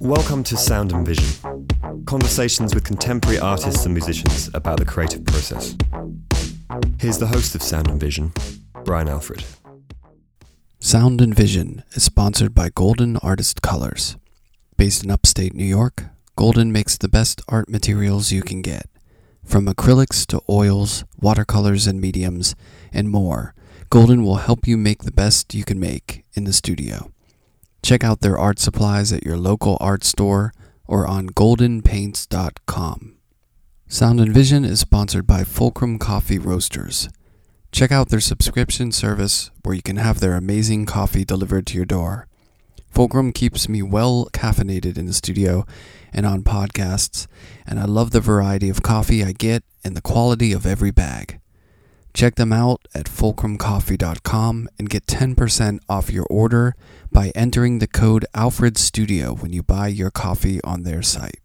Welcome to Sound and Vision conversations with contemporary artists and musicians about the creative process. Here's the host of Sound and Vision, Brian Alfred. Sound and Vision is sponsored by Golden Artist Colors. Based in upstate New York, Golden makes the best art materials you can get. From acrylics to oils, watercolors and mediums, and more, Golden will help you make the best you can make in the studio. Check out their art supplies at your local art store or on goldenpaints.com. Sound and Vision is sponsored by Fulcrum Coffee Roasters. Check out their subscription service where you can have their amazing coffee delivered to your door. Fulcrum keeps me well caffeinated in the studio and on podcasts, and I love the variety of coffee I get and the quality of every bag. Check them out at fulcrumcoffee.com and get 10% off your order by entering the code AlfredStudio when you buy your coffee on their site.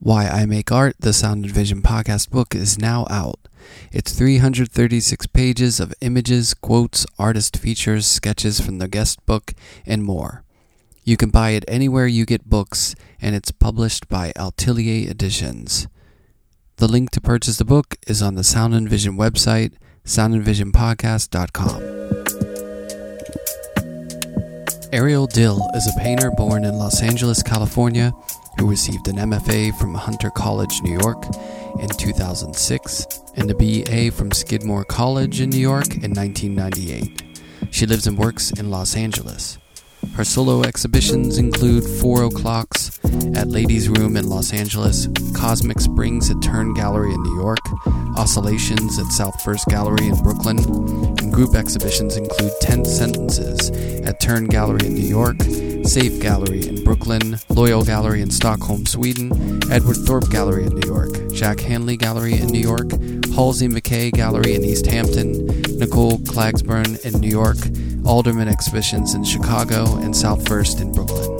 Why I Make Art, the Sound and Vision podcast book, is now out. It's 336 pages of images, quotes, artist features, sketches from the guest book, and more. You can buy it anywhere you get books, and it's published by Atelier Editions. The link to purchase the book is on the Sound and Vision website, soundandvisionpodcast.com. Ariel Dill is a painter born in Los Angeles, California, who received an MFA from Hunter College, New York in 2006 and a BA from Skidmore College in New York in 1998. She lives and works in Los Angeles. Her solo exhibitions include Four O'Clocks at Ladies Room in Los Angeles, Cosmic Springs at Turn Gallery in New York, Oscillations at Southfirst Gallery in Brooklyn, and group exhibitions include Ten Sentences at Turn Gallery in New York, Safe Gallery in Brooklyn, Loyal Gallery in Stockholm, Sweden, Edward Thorp Gallery in New York, Jack Hanley Gallery in New York, Halsey McKay Gallery in East Hampton, Nicole Klagsbrun in New York, Alderman exhibitions in Chicago, and Southfirst in Brooklyn.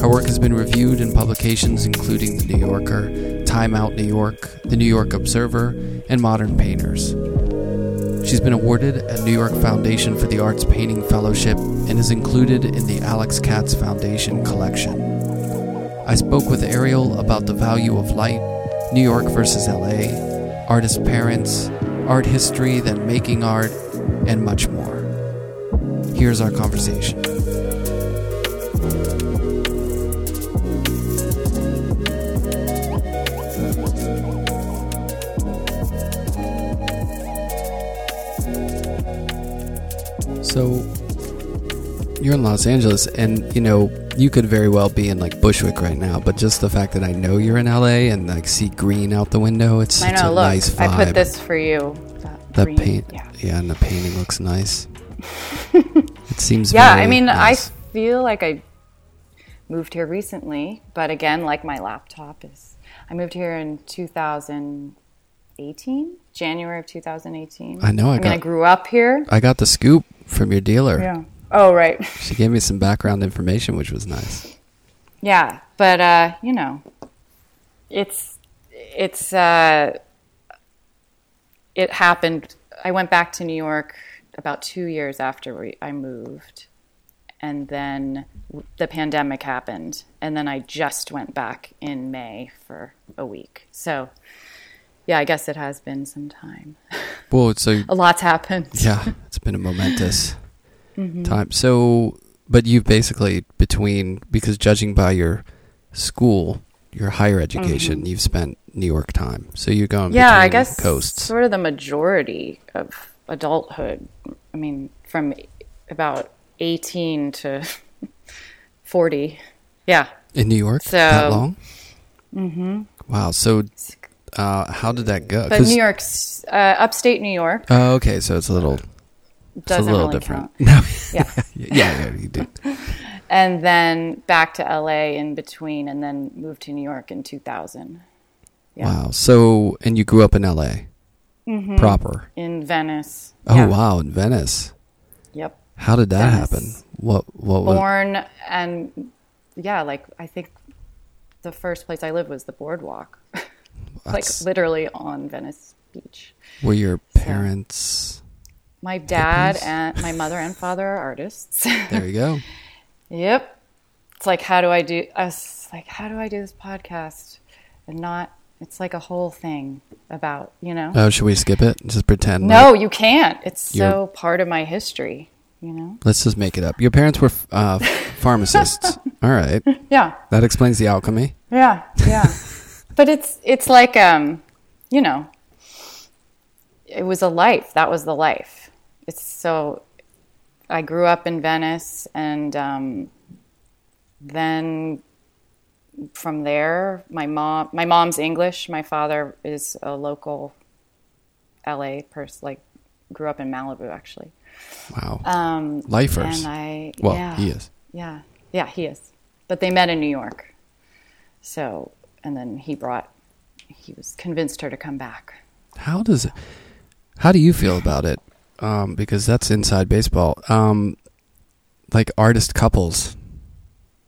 Her work has been reviewed in publications including The New Yorker, Time Out New York, The New York Observer, and Modern Painters. She's been awarded a New York Foundation for the Arts Painting Fellowship and is included in the Alex Katz Foundation collection. I spoke with Ariel about the value of light, New York versus LA, artist parents, art history, then making art, and much more. Here's our conversation. So, you're in Los Angeles, and you know, you could very well be in like Bushwick right now, but just the fact that I know you're in LA and like see green out the window, it's, I it's a Look, nice vibe. I put this for you. The paint, Yeah. yeah, and the painting looks nice. it seems. Yeah. I mean, nice. I feel like I moved here recently, but again, like my laptop is. I moved here in 2018, January of 2018. I know, I I mean, I grew up here. I got the scoop from your dealer. Yeah. Oh, right. She gave me some background information, which was nice. Yeah, but uh, you know, it's it's uh, it happened. I went back to New York about two years after we, I moved, and then the pandemic happened, and then I just went back in May for a week. So, yeah, I guess it has been some time. Well, so A lot's happened. yeah, it's been a momentous Mm-hmm. time. So, but you've basically between because judging by your school, your higher education, you've spent New York time. So you're going Mm-hmm. yeah, I guess coasts. sort of the majority of adulthood. I mean, from about 18 to 40. Yeah. in New York that long. Mm-hmm. Wow. So, uh, how did that go? But New York's uh, upstate New York Oh, okay. So it's a little, it's a little really different. count. No. Yeah. yeah, yeah, you do. and then back to LA in between and then moved to New York in 2000. Yeah. Wow. So, and you grew up in L.A. Mm-hmm. proper. In Venice. Oh Yeah. wow, in Venice. Yep. How did that Venice. happen? What what was Born and yeah, like I think the first place I lived was the boardwalk. Like literally on Venice Beach. Were your parents? My dad Hippies? and my mother and father are artists. There you go. Yep. It's like, how do I do? I was like, how do I do this podcast and not? It's like a whole thing about you know. Oh, should we skip it? Just pretend. no, like- you can't. It's You're- so part of my history. You know. let's just make it up. Your parents were uh, pharmacists. All right, Yeah. that explains the alchemy. Yeah. Yeah. But it's it's like um, you know. It was a life. That was the life. It's so. I grew up in Venice, and um, then from there, my mom, my mom's English. My father is a local LA person, like grew up in Malibu actually. Wow, Um, lifers. and I, well, yeah, he is. yeah, yeah, he is. But they met in New York. So, and then he brought, he was convinced her to come back. How does it? How do you feel about it? Um, because that's inside baseball. Um, like artist couples.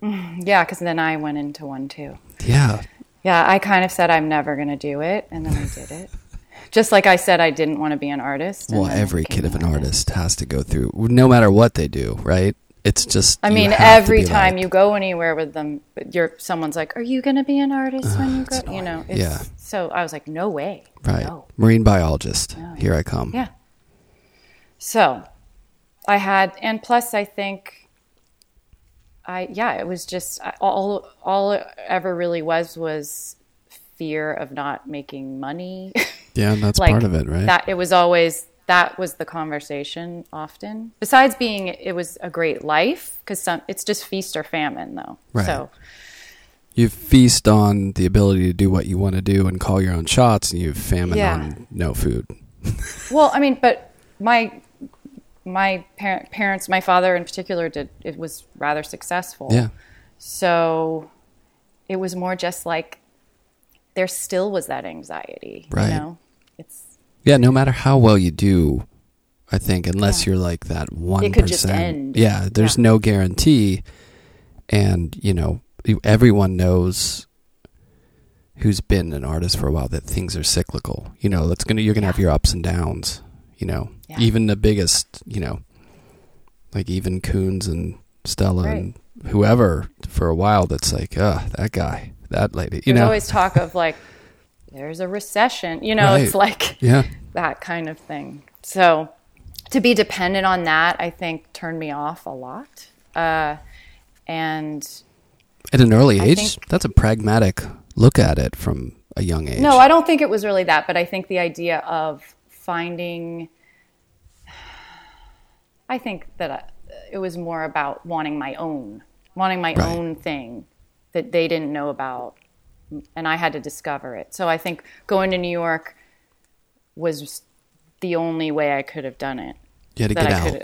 Yeah, because then I went into one too. Yeah, Yeah, I kind of said I'm never going to do it, and then I did it. Just like I said I didn't want to be an artist. well, every kid of an artist has to go through, no matter what they do, right? It's just. I mean, every time like- you go anywhere with them, you're someone's like, "Are you going to be an artist when you go?" it's You know, it's, Yeah. So I was like, "No way, right, No. marine biologist. Here I come. Yeah. So I had, and plus, I think I, yeah, it was just all, all it ever really was was fear of not making money. Yeah, that's like part of it, right? That it was always, that was the conversation often. Besides being, it was a great life because some, it's just feast or famine though. Right. So you feast on the ability to do what you want to do and call your own shots, and you famine Yeah. on no food. Well, I mean, but my my par- parents, my father in particular, did it was rather successful. Yeah, So it was more just like there still was that anxiety. Right. You know, it's yeah. No matter how well you do, I think unless you're like that one, It could just end. Yeah, there's Yeah. no guarantee, and you know everyone knows who's been an artist for a while that things are cyclical. You know, that's gonna you're gonna have your ups and downs. You know, Yeah. even the biggest. You know, like even Koons and Stella and whoever for a while. That's like, uh, that guy, that lady. You there's know, always talk of like there's a recession. You know, it's like yeah, that kind of thing. So to be dependent on that, I think turned me off a lot. Uh, and At an early I age, think- that's a pragmatic look at it from a young age. No, I don't think it was really that, but I think the idea of finding. I think that it was more about wanting my own, wanting my Right. own thing that they didn't know about, and I had to discover it. So I think going to New York was the only way I could have done it. you had to get I out.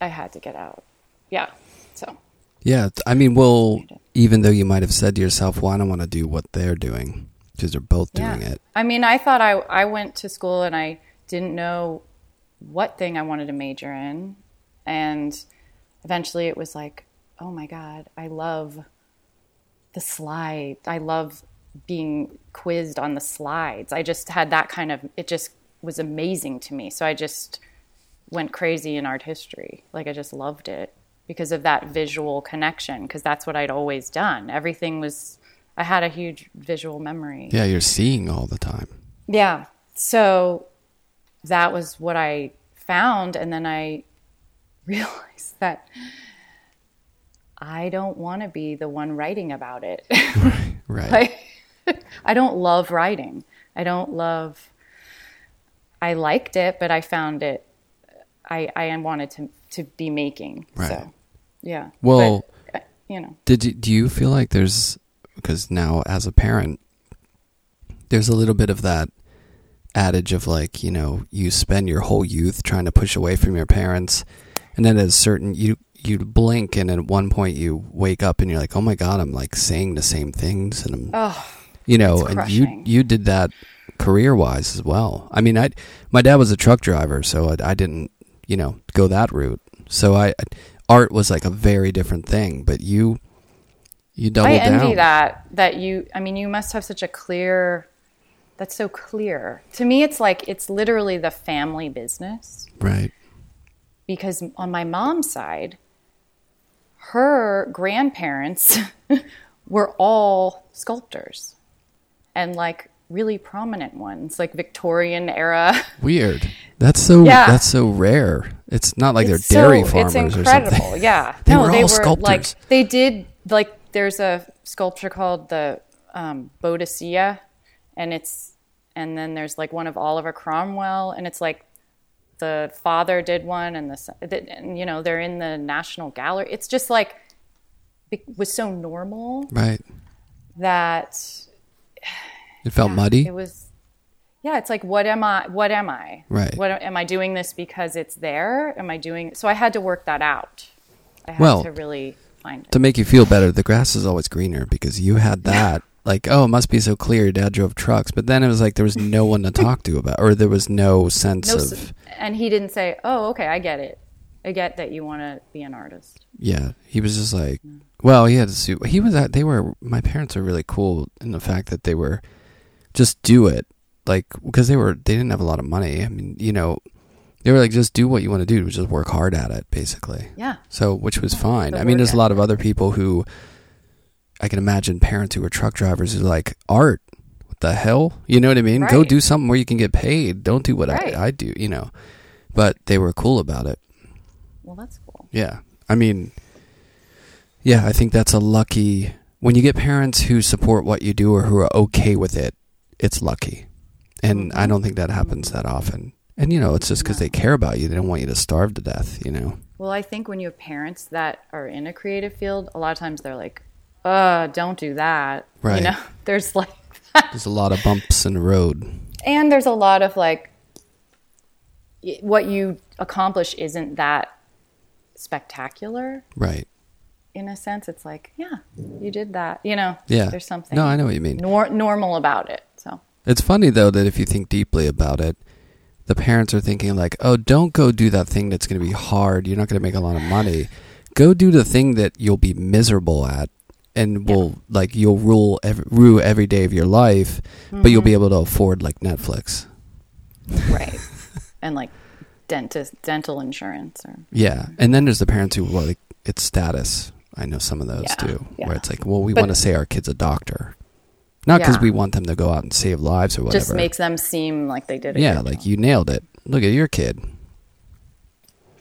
I had to get out. Yeah. So Yeah, I mean, well, even though you might have said to yourself, "Well, I don't want to do what they're doing," because they're both doing it. I mean, I thought I I went to school and I didn't know what thing I wanted to major in, and eventually it was like, oh my god, I love the slide. I love being quizzed on the slides. I just had that kind of. It just was amazing to me. So I just went crazy in art history. Like I just loved it because of that visual connection. Because that's what I'd always done. Everything was. I had a huge visual memory. Yeah, you're seeing all the time. Yeah. So that was what I found. And then I realized that I don't want to be the one writing about it. Right. I, I don't love writing. I don't love, I liked it, but I found it, I, I wanted to, to be making. Right. So, yeah. Well- But, uh, you know, Did you, do you feel like there's because now as a parent, there's a little bit of that adage of like you know you spend your whole youth trying to push away from your parents, and then at a certain you you blink and at one point you wake up and you're like oh my god I'm like saying the same things and I'm oh, you know and you you did that career wise as well. I mean i my dad was a truck driver so I, I didn't you know go that route. So i art was like a very different thing but you you doubled I envy down. that, that you, I mean, you must have such a clear that's so clear. To me, it's like it's literally the family business. Right. because on my mom's side, her grandparents were all sculptors and like really prominent ones, like Victorian era. Weird. That's so Yeah. that's so rare. It's not like It's they're dairy so- farmers It's or something. Yeah. They no, were they all were sculptors. like they did like there's a sculpture called the um, Boadicea, and it's and then there's like one of Oliver Cromwell, and it's like the father did one, and the and you know they're in the National Gallery. It's just like it was so normal Right. that It felt muddy. it was yeah it's like what am i what am i Right. what am i doing this because it's there am i doing so i had to work that out i had Well, to really find it to make you feel better, the grass is always greener because you had that. Like, oh, it must be so clear. Dad drove trucks, but then it was like there was no one to talk to about, or there was no sense no, of, and he didn't say oh okay i get it i get that you want to be an artist yeah. He was just like, well, he had to sue. He was at. They were. My parents were really cool in the fact that they were just do it, like because they were they didn't have a lot of money. I mean, you know, they were like just do what you want to do, just work hard at it, basically. yeah So, which was fine. I mean, there's a lot of other people who I can imagine parents who are truck drivers who are like, art, what the hell? You know what I mean? Go do something where you can get paid. Don't do what Right. I, I do, you know. But they were cool about it. well that's cool Yeah. I mean, yeah, I think that's a lucky. When you get parents who support what you do or who are okay with it, it's lucky. And. I don't think that happens that often. And, you know, it's just because they care about you. They don't want you to starve to death, you know? well i think when you have parents that are in a creative field a lot of times they're like uh don't do that Right. you know there's like There's a lot of bumps in the road. and there's a lot of like what you accomplish isn't that spectacular Right. In a sense it's like yeah you did that you know Yeah. there's something No, I know what you mean. nor- normal about it so It's funny though that if you think deeply about it, the parents are thinking like, "Oh, don't go do that thing that's going to be hard. You're not going to make a lot of money. Go do the thing that you'll be miserable at and will like you'll rule every, rue every day of your life, but you'll be Mm-hmm. able to afford like Netflix." right and like dentist dental insurance or Yeah. And then there's the parents who like it's status. I know some of those Yeah, too, yeah. where it's like, "Well, we But- want to say our kid's a doctor." Not because Yeah. we want them to go out and save lives or whatever. just makes them seem like they did yeah, like job. you nailed it. Look at your kid.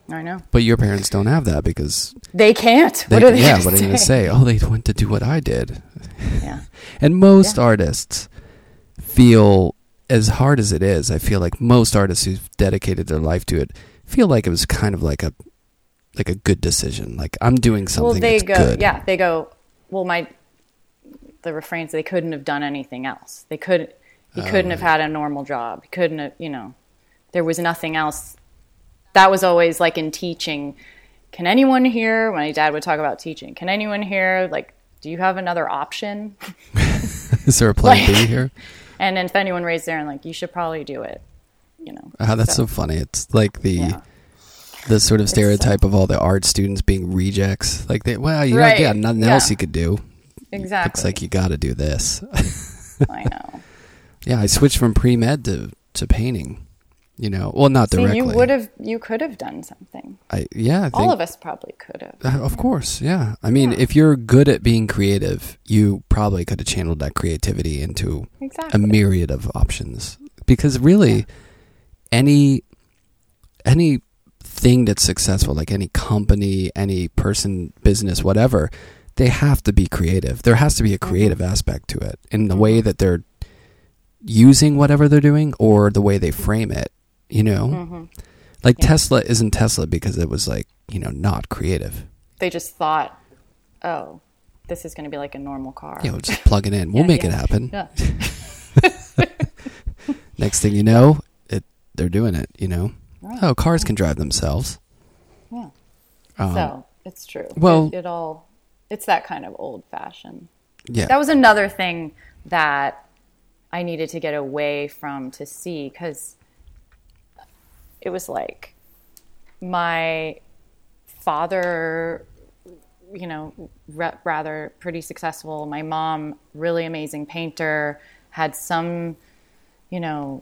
i know But your parents don't have that because they can't they, what are they yeah, what are they going to say? Oh, they went to do what I did. yeah And most artists feel as hard as it is. I feel like most artists who've dedicated their life to it feel like it was kind of like a like a good decision. Like I'm doing something well they go good. yeah they go well my the refrains they couldn't have done anything else they could he Oh, couldn't have had a normal job he couldn't have you know there was nothing else that was always like in teaching can anyone here when my dad would talk about teaching can anyone here like do you have another option Is there a plan B here? and then if anyone raised their hand like you should probably do it you know Oh, that's so, funny. It's like the Yeah. The sort of stereotype of all the art students being rejects. Like they well, you Right. got yeah, nothing Yeah. else you could do. exactly Looks like you got to do this. i know Yeah, I switched from pre med to to painting. You know, well, not See, directly. you would have you could have done something I yeah, I think, all of us probably could have Uh, of course, yeah. I mean, Yeah. if you're good at being creative, you probably could have channeled that creativity into a myriad of options. Because really, any any thing that's successful, like any company, any person, business, whatever, they have to be creative. There has to be a creative aspect to it in the way that they're using whatever they're doing or the way they frame it. You know, Mhm. like Yeah. Tesla isn't Tesla because it was like you know not creative. they just thought, oh, this is going to be like a normal car. You know, just plug it in. We'll Yeah, make yeah. it happen. Yeah. Next thing you know, it they're doing it. You know, Right. oh, cars can drive themselves. Yeah. Um, so it's true. well- it, it all, it's that kind of old fashioned. yeah, That was another thing that I needed to get away from to see because it was like my father, you know, ra- rather pretty successful. My mom, really amazing painter, had some you know,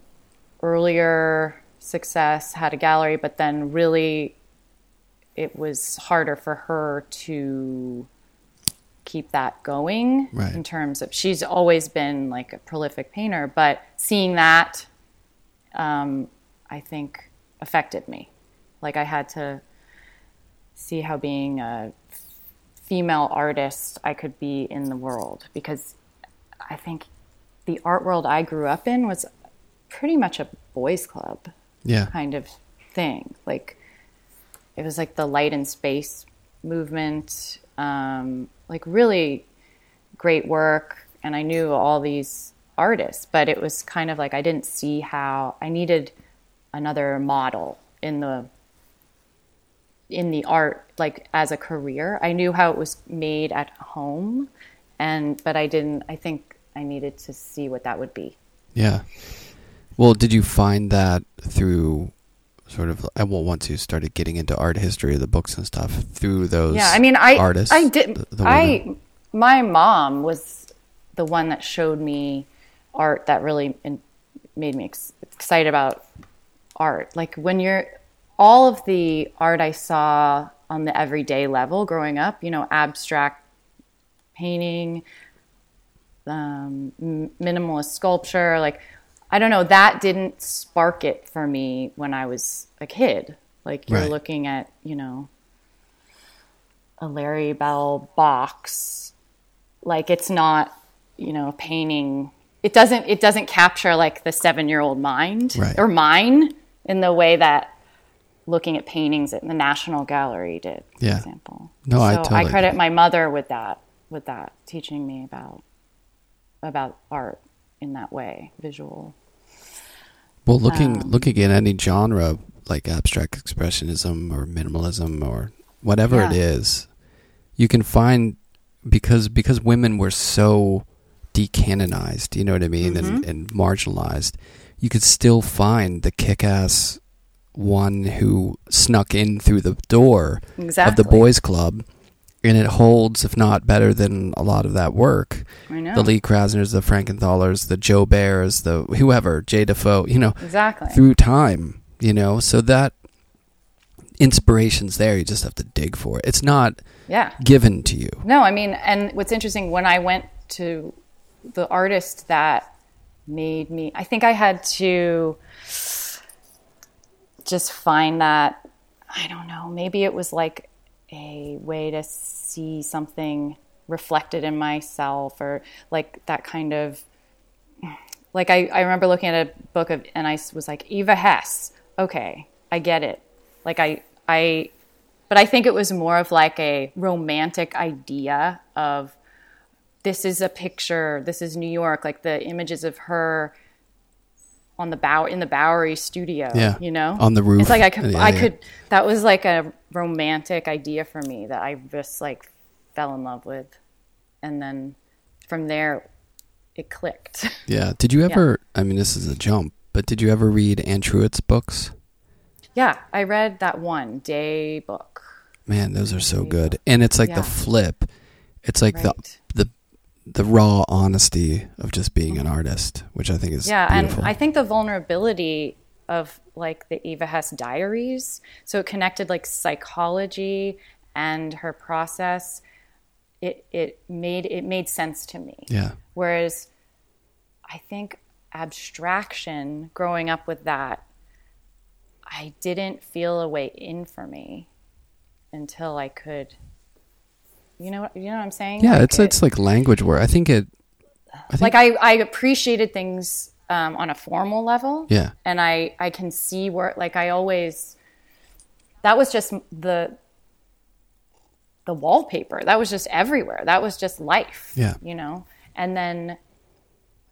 earlier success, had a gallery, but then really it was harder for her to keep that going Right. in terms of she's always been like a prolific painter, but seeing that um, I think affected me. Like I had to see how being a female artist I could be in the world because I think the art world I grew up in was pretty much a boys club Yeah. kind of thing. Like it was like the light and space movement, um, like really great work. And I knew all these artists, but it was kind of like I didn't see how I needed another model in the in the art like as a career. I knew how it was made at home and but I didn't I think I needed to see what that would be. Yeah. Well, did you find that through sort of uh, well once you started getting into art history, of the books and stuff through those Yeah, I mean, I artists? I did. the- the I my mom was the one that showed me art that really in, made me ex- excited about art. Like when you're all of the art I saw on the everyday level growing up, you know, abstract painting, um, m- minimalist sculpture, like I don't know, that didn't spark it for me when I was a kid. Like you're Right. looking at, you know, a Larry Bell box. Like it's not, you know, a painting. It doesn't it doesn't capture like the 7-year-old mind Right. or mine in the way that looking at paintings at the National Gallery did, for Yeah. example. No, I so totally credit get my mother with that with that teaching me about about art in that way, visual. Well, looking Um, looking at any genre like abstract expressionism or minimalism or whatever it Yeah. is, you can find because because women were so decanonized, you know what I mean, Mm-hmm. and, and marginalized, you could still find the kick-ass one who snuck in through the door of the boys' club, and it holds, if not better than a lot of that work. I know. The Lee Krasners, the Frankenthalers, the Jo Baers, the whoever, Jay DeFeo, you know, exactly. through time, you know, so that inspiration's there. You just have to dig for it. It's not yeah. given to you. No, I mean, and what's interesting when I went to the artist that made me, I think I had to just find that, I don't know, maybe it was like a way to see something reflected in myself or like that kind of, like I, I remember looking at a book of, and I was like, Eva Hesse. Okay, I get it. Like I, I, but I think it was more of like a romantic idea of this is a picture, this is New York, like the images of her on the bow in the Bowery studio, Yeah, you know, on the roof. It's like I could, Yeah, I yeah. could. That was like a romantic idea for me that I just like fell in love with, and then from there, it clicked. Yeah. Did you ever, I mean, this is a jump, but did you ever read Anne Truitt's books? yeah, I read that one day book. Man, those are so good. And it's like Yeah. the flip. It's like Right. the the the raw honesty of just being an artist, which I think is yeah beautiful. and i think the vulnerability of like the eva hesse diaries so it connected like psychology and her process it it made it made sense to me yeah. whereas i think abstraction growing up with that i didn't feel a way in for me until i could you know what you know what i'm saying Yeah, Like, it's it- it's like language work. I think it I think like I, I appreciated things um, on a formal level Yeah. and i i can see where like i always that was just the the wallpaper that was just everywhere that was just life Yeah. you know and then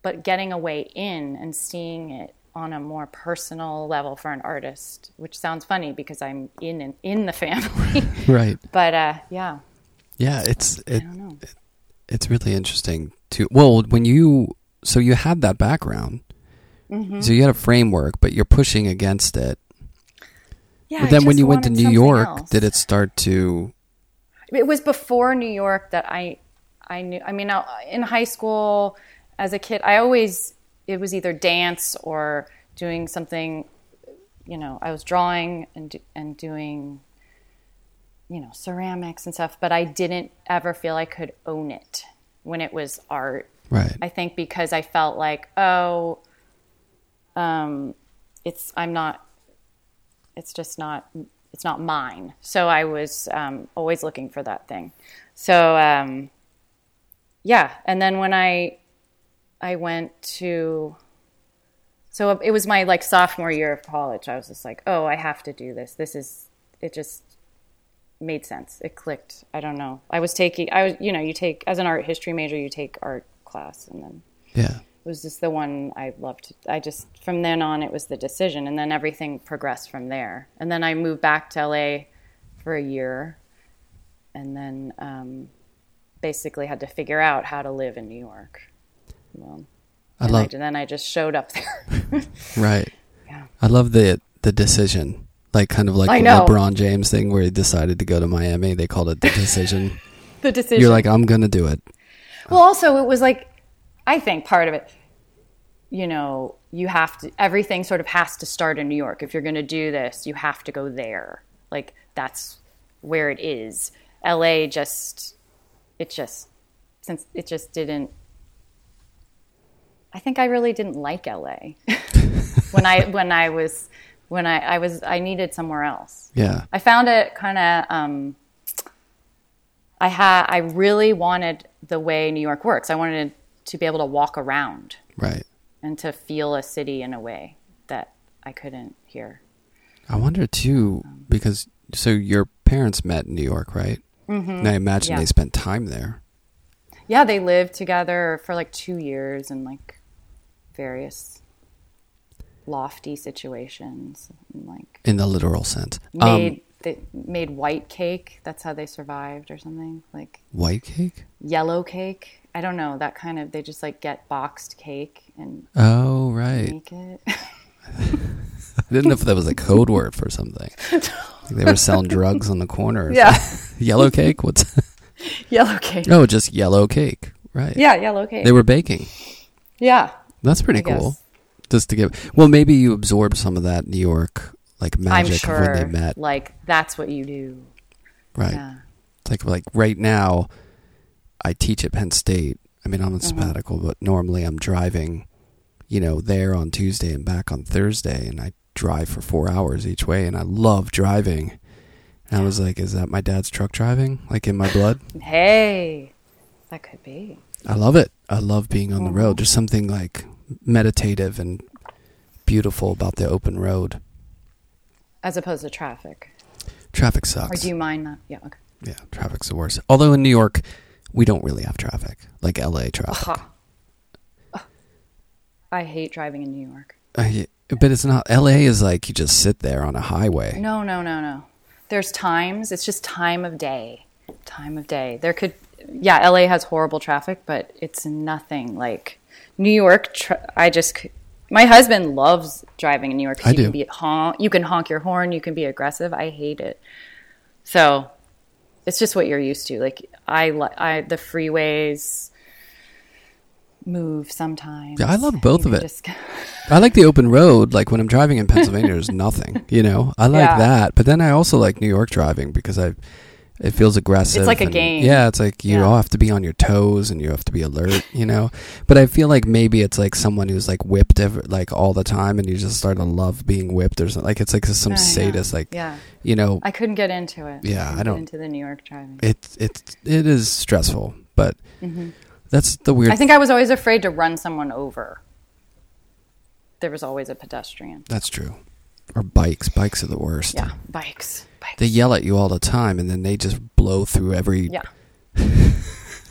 but getting a way in and seeing it on a more personal level for an artist which sounds funny because i'm in in, in the family right. but uh yeah Yeah, it's it, it's really interesting to well when you so you had that background Mm-hmm. so you had a framework but you're pushing against it yeah but then when you went to new york else. did it start to it was before New York that I I knew. I mean, in high school as a kid, I always it was either dance or doing something. You know, I was drawing and and doing, you know, ceramics and stuff, but I didn't ever feel I could own it when it was art. Right. I think because I felt like, oh, um, it's I'm not. It's just not. It's not mine. So I was um, always looking for that thing. So um, yeah, and then when I I went to so it was my like sophomore year of college. I was just like, oh, I have to do this. This is it. Just made sense. It clicked. I don't know. I was taking. I was you know you take as an art history major you take art class and then yeah. it was just the one I loved. I just from then on it was the decision, and then everything progressed from there. And then I moved back to LA for a year, and then um, basically had to figure out how to live in New York. Well, I love I, and then I just showed up there. right. Yeah. I love the the decision. Like kind of like I the know. LeBron James thing where he decided to go to Miami. They called it the decision. the decision. You're like, I'm gonna do it. Well, also it was like, I think part of it, you know, you have to everything sort of has to start in New York. If you're going to do this, you have to go there. Like that's where it is. L.A. just, it just, since it just didn't. I think I really didn't like L.A. when I when I was when I I was I needed somewhere else. Yeah. I found it kind of. Um, I had. I really wanted the way New York works. I wanted to be able to walk around Right. and to feel a city in a way that I couldn't here. I wonder too because so your parents met in New York, right? Mm-hmm. And I imagine Yeah. they spent time there. Yeah, they lived together for like two years and like various lofty situations. And like in the literal sense. Um, made they made white cake. That's how they survived, or something like white cake? yellow cake. I don't know that kind of. They just like get boxed cake and Oh, right. make it. I didn't know if that was a code word for something. Like they were selling drugs on the corner. Yeah. yellow cake? What's yellow cake. Oh, just yellow cake. Right. Yeah, yellow cake. They were baking. yeah. That's pretty I guess. Just to give Well, maybe you absorbed some of that New York like I'm magic sure. when they met. Like that's what you do. Right. Yeah. It's like like right now I teach at Penn State. I mean, I'm on mm-hmm. sabbatical, but normally I'm driving, you know, there on Tuesday and back on Thursday and I drive for 4 hours each way and I love driving. And I was like, is that my dad's truck driving like in my blood? Hey, that could be. I love it. I love being on the road. There's something like meditative and beautiful about the open road. As opposed to traffic. Traffic sucks. Or do you mind that? Yeah. Okay. yeah, traffic's the worst. Although in New York, we don't really have traffic, like LA traffic. Ha. Ugh. I hate driving in New York. Uh, yeah, but it's not. LA is like you just sit there on a highway. No, no, no, no. There's times. It's just time of day. Time of day. There could. Yeah, LA has horrible traffic, but it's nothing like New York. I just. My husband loves driving in New York. I you do. Can be honk, you can honk your horn. You can be aggressive. I hate it. So, it's just what you're used to. Like I, I the freeways move sometimes. Yeah, I love both You of it. just- I like the open road. Like when I'm driving in Pennsylvania, there's nothing. You know, I like Yeah. that. But then I also like New York driving because I, it feels aggressive. It's like a and- game. Yeah, it's like you Yeah. all have to be on your toes and you have to be alert. You know, but I feel like maybe it's like someone who's like whipped like all the time, and you just start to love being whipped or something. Like it's like some I sadist, like yeah. you know, I couldn't get into it. Yeah, couldn't I don't- into the New York driving. it's it's it is stressful, but that's the weird. Mm-hmm. I think I was always afraid to run someone over. There was always a pedestrian. that's true. Or bikes. Bikes are the worst. Yeah, bikes. They yell at you all the time, and then they just blow through every. yeah.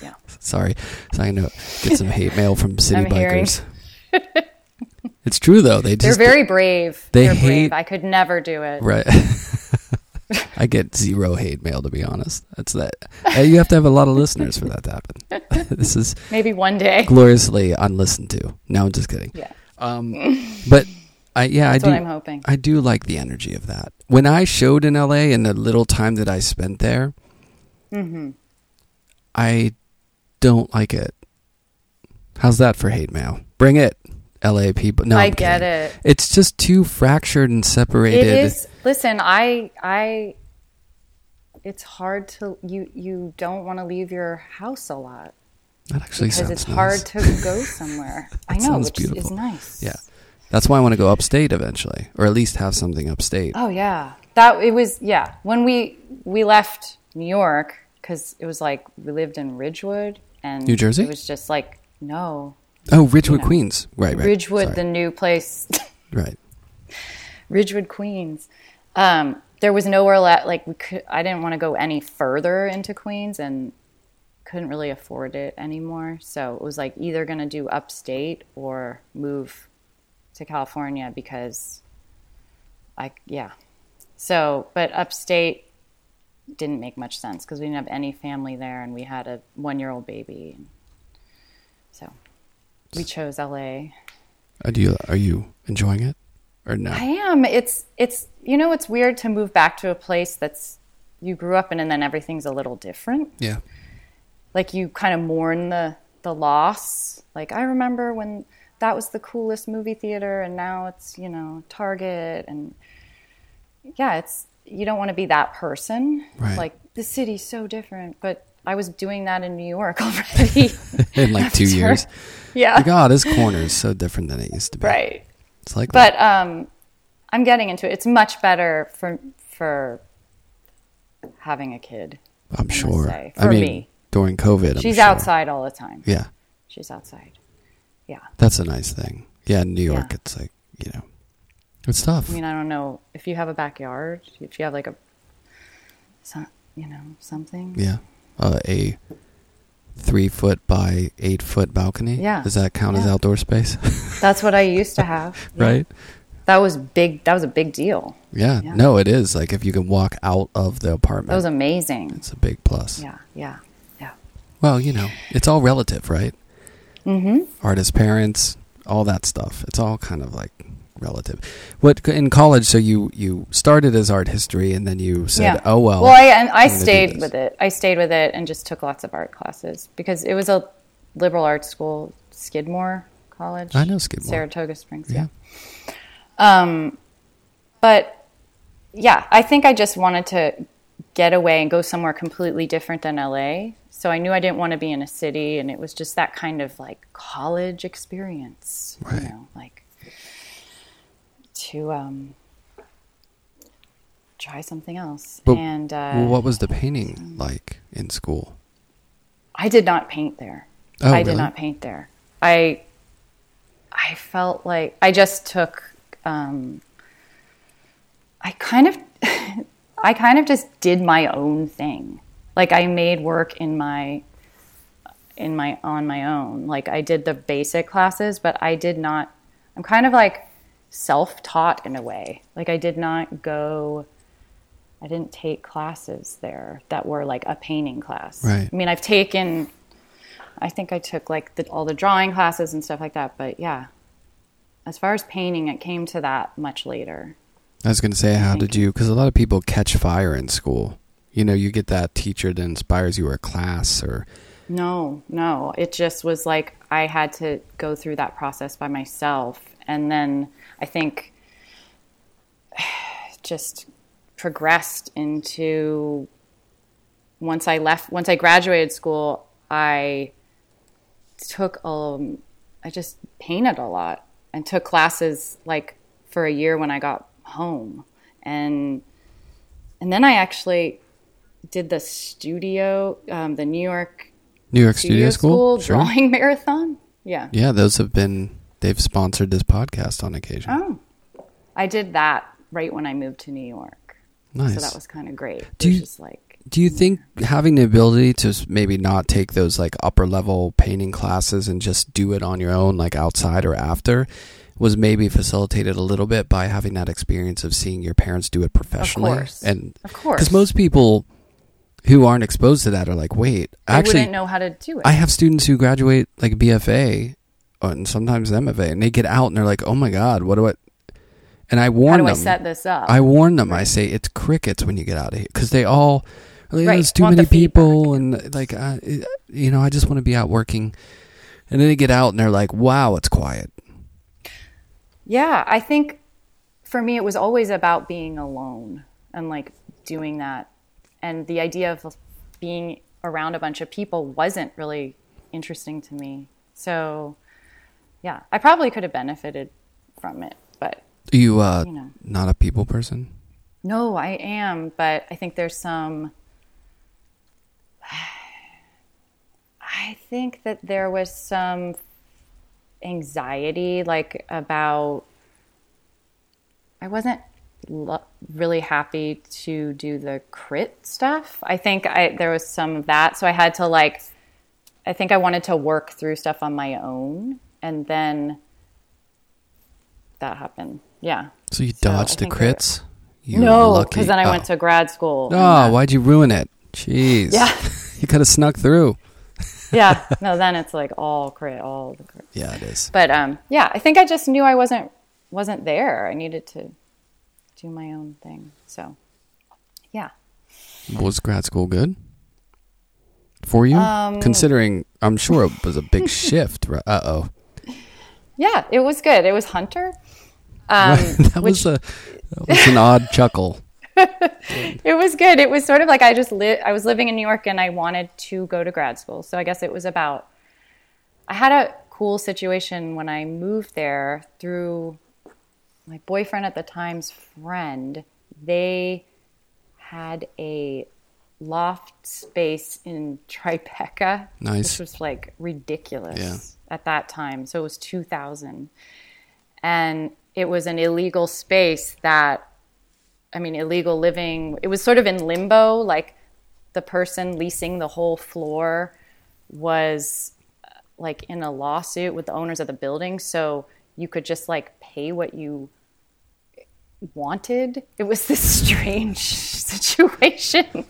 yeah. Sorry, so I'm gonna get some hate mail from city bikers. it's true though. They They're just very brave. they They're hate- brave. I could never do it. right. I get zero hate mail to be honest. That's that. You have to have a lot of listeners for that to happen. this is Maybe one day. gloriously unlistened to. No, I'm just kidding. Yeah. Um, but I yeah, That's I do. what I'm hoping. I do like the energy of that. When I showed in LA and the little time that I spent there, Mm-hmm. I don't like it. How's that for hate mail? Bring it. LA people. No, I get it. It's just too fractured and separated. It is. Listen, I, I. It's hard to you. You don't want to leave your house a lot That actually because sounds it's nice. hard to go somewhere. I know, which is nice. Yeah. That's why I want to go upstate eventually, or at least have something upstate. Oh yeah, that it was. Yeah, when we we left New York because it was like we lived in Ridgewood and New Jersey? It was just like no Oh, Ridgewood, know, Queens. Right, right. Ridgewood, Sorry. the new place. right. Ridgewood, Queens. Um, there was nowhere left. Like we could, I didn't want to go any further into Queens, and couldn't really afford it anymore. So it was like either going to do upstate or move to California because I yeah. So, but upstate didn't make much sense because we didn't have any family there, and we had a one-year-old baby. So we chose LA. Are uh, you are you enjoying it or no? I am. It's it's you know it's weird to move back to a place that's you grew up in and then everything's a little different. yeah. Like you kind of mourn the the loss. Like I remember when that was the coolest movie theater and now it's, you know, Target and yeah, it's you don't want to be that person. Right. Like the city's so different, but I was doing that in New York already. In like two years. Yeah. Like, oh, this corner is so different than it used to be. Right. It's like that. but um, I'm getting into it. It's much better for for having a kid. I'm sure. say, I mean, me. during COVID, I'm She's sure. outside all the time. Yeah, She's outside. Yeah. that's a nice thing. Yeah, in New York, Yeah. it's like you know, it's tough. I mean, I don't know if you have a backyard, if you have like a, some, you know, something. yeah, uh, a three foot by eight foot balcony. Yeah. does that count as outdoor space? That's what I used to have. Yeah. right. That was big. That was a big deal. Yeah. Yeah. No, it is. Like if you can walk out of the apartment, That was amazing. it's a big plus. Yeah. Yeah. Yeah. Well, you know, it's all relative, right? Mm-hmm. Artists' parents, all that stuff. It's all kind of like relative. What in college? So you you started as art history, and then you said, yeah. "Oh well." Well, I and I I'm gonna do stayed with it. I stayed with it and just took lots of art classes because it was a liberal arts school, Skidmore College. I know Skidmore. Saratoga Springs. Yeah. Yeah. Um, but yeah, I think I just wanted to get away and go somewhere completely different than LA. So I knew I didn't want to be in a city, and it was just that kind of like college experience, Right. you know, like to um, try something else. But- and uh, well, what was the painting like in school? I did not paint there. Oh, I really? did not paint there. I I felt like I just took um, I kind of I kind of just did my own thing. Like I made work in my in my on my own. Like I did the basic classes, but I did not I'm kind of like self-taught in a way. Like I did not go I didn't take classes there that were like a painting class. Right. I mean, I've taken I think I took like the, all the drawing classes and stuff like that, but yeah. As far as painting, it came to that much later. I was going to say, how did you? Because a lot of people catch fire in school. You know, you get that teacher that inspires you or a class or No, no. It just was like I had to go through that process by myself. And then I think just progressed into once I left, once I graduated school, I took, um, I just painted a lot and took classes like for a year when I got home. And, and then I actually did the studio, um, the New York New York Studio, School. Sure. drawing marathon. Yeah. Yeah, those have been. They've sponsored this podcast on occasion. Oh, I did that right when I moved to New York. nice. So that was kind of great. Do you- just like, Do you think having the ability to maybe not take those like upper level painting classes and just do it on your own, like outside or after, was maybe facilitated a little bit by having that experience of seeing your parents do it professionally? course. And of course, because most people who aren't exposed to that are like, wait, they actually, wouldn't know how to do it. I have students who graduate like BFA uh, and sometimes MFA, and they get out and they're like, oh my god, what do I? And I warn them. how do them. I set this up? I warn them. I say it's crickets when you get out of here because they all like, Right, there's too want many the people and like uh, you know I just want to be out working, and then they get out and they're like, wow, it's quiet. Yeah, I think for me it was always about being alone and like doing that. And the idea of being around a bunch of people wasn't really interesting to me. So, yeah, I probably could have benefited from it, but Are you uh You know. not a people person? no, I am, but I think there's some. I think that there was some anxiety, like about. I wasn't lo- really happy to do the crit stuff. I think I there was some of that, so I had to like. I think I wanted to work through stuff on my own, and then that happened. Yeah. So you So dodged the crits? You No, because then I oh. went to grad school. Oh, why'd you ruin it? Jeez. Yeah. you could have snuck through. Yeah. No, then it's like all crit, all the crit. Yeah, it is. But um, yeah, I think I just knew I wasn't wasn't there. I needed to do my own thing. So, yeah. Was grad school good for you? Um, Considering, I'm sure it was a big shift. right? Uh oh. Yeah, it was good. It was Hunter. Um, that was a that was an odd chuckle. it was good. It was sort of like I just li- I was living in New York and I wanted to go to grad school. So I guess it was about I had a cool situation when I moved there through my boyfriend at the time's friend. They had a loft space in Tribeca, Nice. which was like ridiculous Yeah. at that time. So it was 2000. And it was an illegal space that I mean, illegal living. It was sort of in limbo. Like the person leasing the whole floor was uh, like in a lawsuit with the owners of the building. So you could just like pay what you wanted. It was this strange situation.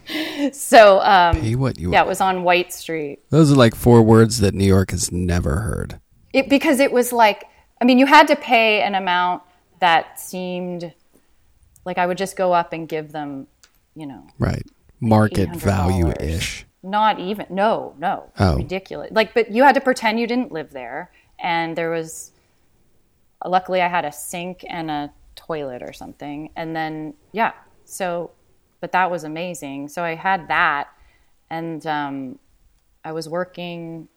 So, um, Pay what you yeah, it was on White Street. Those are like four words that New York has never heard. It, because it was like, I mean, you had to pay an amount that seemed like I would just go up and give them, you know, Right. Market value ish. Not even. No, no. Oh. Ridiculous. Like, but you had to pretend you didn't live there. And there was, luckily, I had a sink and a toilet or something. And then, yeah. So, but that was amazing. So I had that. And um, I was working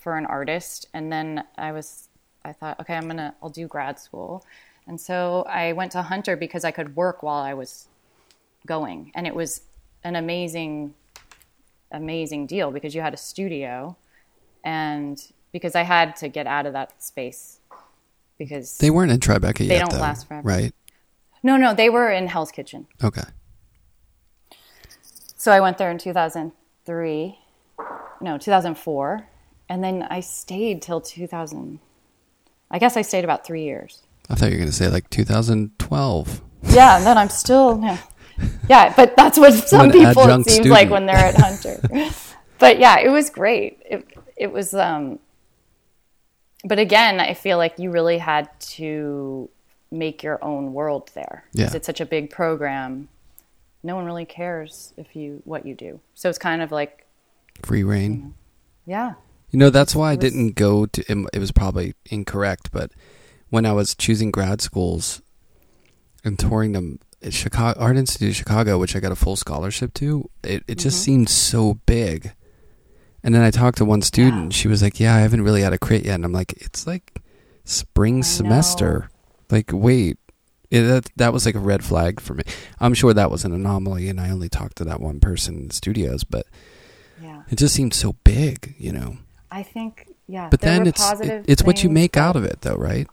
for an artist. And then I was, I thought, okay, I'm going to, I'll do grad school. And so I went to Hunter because I could work while I was going. And it was an amazing amazing deal because you had a studio and because I had to get out of that space because They weren't in Tribeca yet. don't though, last forever. Right. no no they were in Hell's Kitchen Okay. so I went there in 2003 no 2004 and then I stayed till 2000 I guess I stayed about 3 years I thought you were going to say like 2012. yeah and then I'm still yeah, yeah but that's what some people it seems like when they're at Hunter but yeah it was great it, it was um but again I feel like you really had to make your own world there because Yeah. it's such a big program no one really cares if you what you do so it's kind of like Free reign. yeah You know, that's why I didn't go to. It was probably incorrect, but when I was choosing grad schools and touring them, at Chicago Art Institute of Chicago, which I got a full scholarship to, it it just seemed so big. And then I talked to one student. She was like, "Yeah, I haven't really had a crit yet." And I'm like, "It's like spring semester. Like, wait." Yeah, that that was like a red flag for me. I'm sure that was an anomaly, and I only talked to that one person in the studios, but yeah it just seemed so big, you know. I think yeah But then it's it, it's what you make out of it, though, right?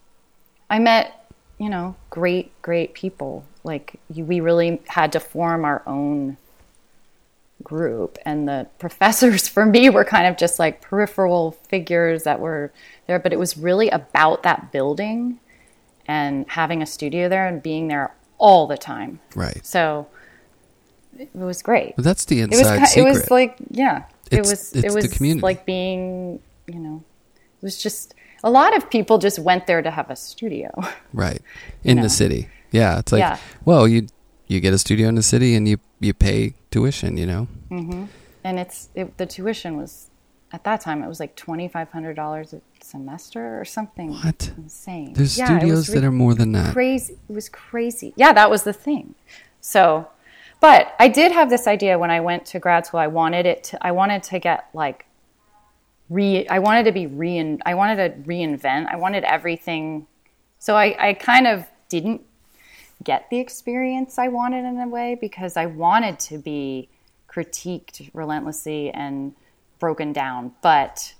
I met, you know, great, great people. Like you, we really had to form our own group, and the professors for me were kind of just like peripheral figures that were there, but it was really about that building and having a studio there and being there all the time. Right. So it was great. But that's the It was. inside ki- It was like yeah. It's- it was. it the was community. like being. You know, it was just a lot of people just went there to have a studio. right in know. the city. Yeah, it's like, Yeah. well, you you get a studio in the city and you you pay tuition, you know. Mm-hmm. and it's it, the tuition was at that time it was like twenty five hundred dollars a semester or something. What? Insane. There's Yeah, studios that are more than that. crazy. It was crazy. Yeah, that was the thing. So, but I did have this idea when I went to grad school. I wanted it to. I wanted to get like re. I wanted to be rein. I wanted to reinvent. I wanted everything. So I, I kind of didn't get the experience I wanted in a way because I wanted to be critiqued relentlessly and broken down. But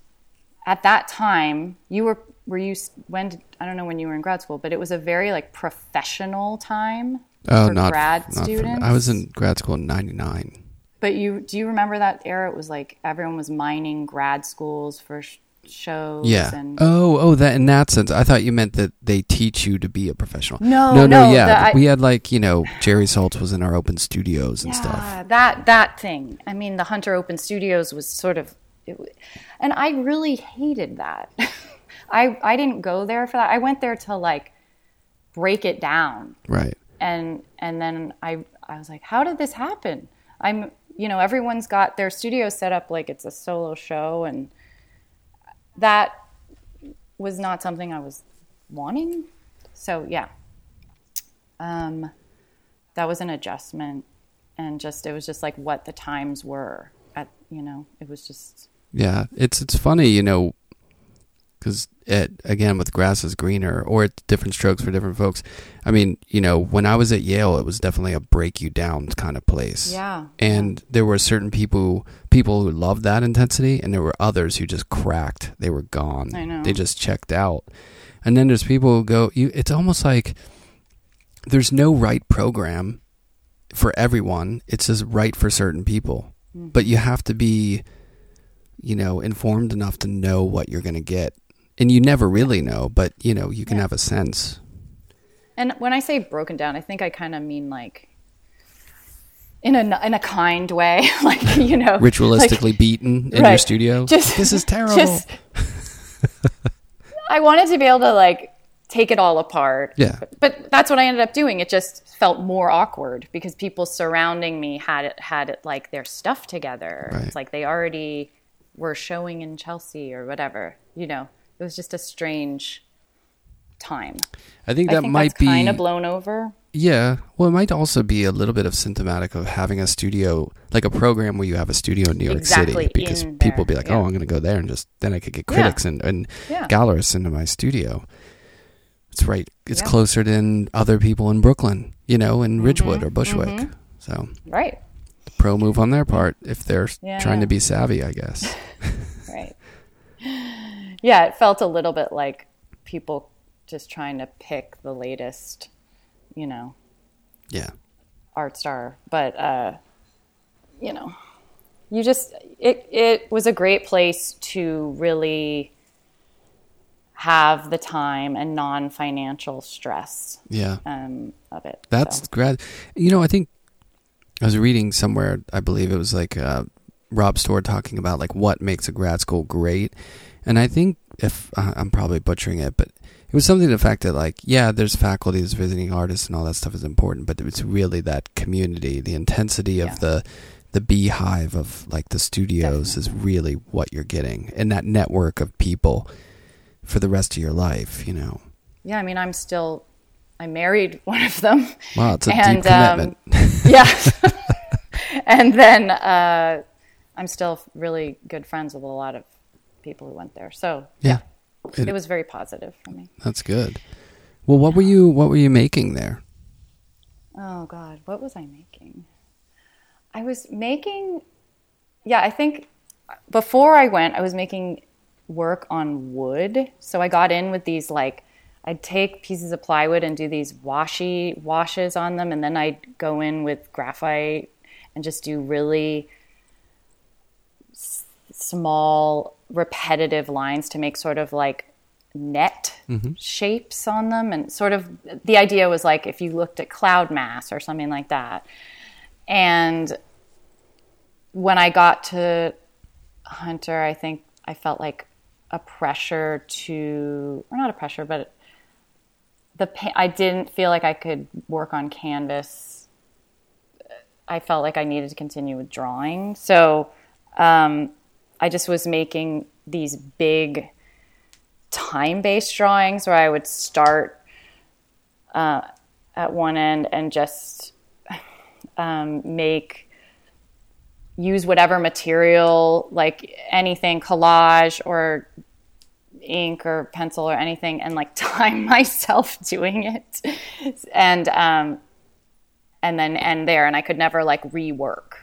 at that time, you were were you when did, I don't know when you were in grad school, but it was a very like professional time Oh, for not grad not for- students. I was in grad school in '99. But you do you remember that era? It was like everyone was mining grad schools for sh- shows. Yeah. And Oh, oh, that in that sense, I thought you meant that they teach you to be a professional. No, no, no. no, yeah, the- I- we had like you know Jerry Saltz was in our open studios and stuff. Yeah, that that thing. I mean, the Hunter Open Studios was sort of, it, and I really hated that. I I didn't go there for that. I went there to like break it down, Right. and and then I I was like, how did this happen? I'm you know everyone's got their studio set up like it's a solo show, and that was not something I was wanting. So yeah, um, that was an adjustment, and just it was just like what the times were at you know it was just Yeah, it's it's funny, you know, because it again with grass is greener, or it's different strokes for different folks. I mean, you know, when I was at Yale, it was definitely a break you down kind of place. Yeah, and there were certain people people who loved that intensity, and there were others who just cracked. They were gone. I know. They just checked out. And then there's people who go. You, it's almost like there's no right program for everyone. It's just right for certain people. Mm-hmm. But you have to be, you know, informed enough to know what you're going to get. And you never really know, but you know, you can Yeah. have a sense. And when I say broken down, I think I kind of mean like in a in a kind way, like you know, Ritualistically like, beaten in your studio. Just- this is terrible. just- I wanted to be able to like take it all apart. Yeah. But that's what I ended up doing. It just felt more awkward because people surrounding me had it had it like their stuff together. Right. It's like they already were showing in Chelsea or whatever. You know, it was just a strange time. I think I that think might be kind of blown over. Yeah. Well, it might also be a little bit of symptomatic of having a studio, like a program where you have a studio in New York Exactly, City, because people be like, yeah. "Oh, I'm going to go there and just then I could get Yeah. critics and and Yeah. gallerists into my studio." It's right. It's Yeah. closer than other people in Brooklyn, you know, in Ridgewood Mm-hmm. or Bushwick. So, Right. pro move on their part if they're Yeah. trying to be savvy, I guess. Right. Yeah, it felt a little bit like people just trying to pick the latest, you know, yeah. art star. But uh, you know, you just it it was a great place to really have the time and non-financial stress Yeah. um, of it. That's So, grad. You know, I think I was reading somewhere. I believe it was like uh, Rob Storr talking about like what makes a grad school great, and I think if uh, I'm probably butchering it, but it was something to the fact that like yeah, there's faculty, there's visiting artists, and all that stuff is important, but it's really that community, the intensity of Yeah. the the beehive of like the studios is really what you're getting, and that network of people for the rest of your life. You know, yeah, I mean, I'm still I married one of them. wow, it's a And, deep commitment. yeah. and then uh, I'm still really good friends with a lot of people who went there. So yeah. it was very positive for me. That's good. Well, what were you what were you making there? Oh God, what was I making? I was making, yeah, I think before I went, I was making work on wood. So I got in with these like, I'd take pieces of plywood and do these washy washes on them, and then I'd go in with graphite and just do really s- small, repetitive lines to make sort of like net shapes on them. And sort of the idea was like if you looked at cloud mass or something like that. And when I got to Hunter, I think I felt like a pressure to, or not a pressure, but the I didn't feel like I could work on canvas. I felt like I needed to continue with drawing. So um, I just was making these big time based drawings where I would start uh, at one end and just um, make use whatever material, like anything, collage or ink or pencil or anything, and like time myself doing it, and um, and then end there. And I could never like rework.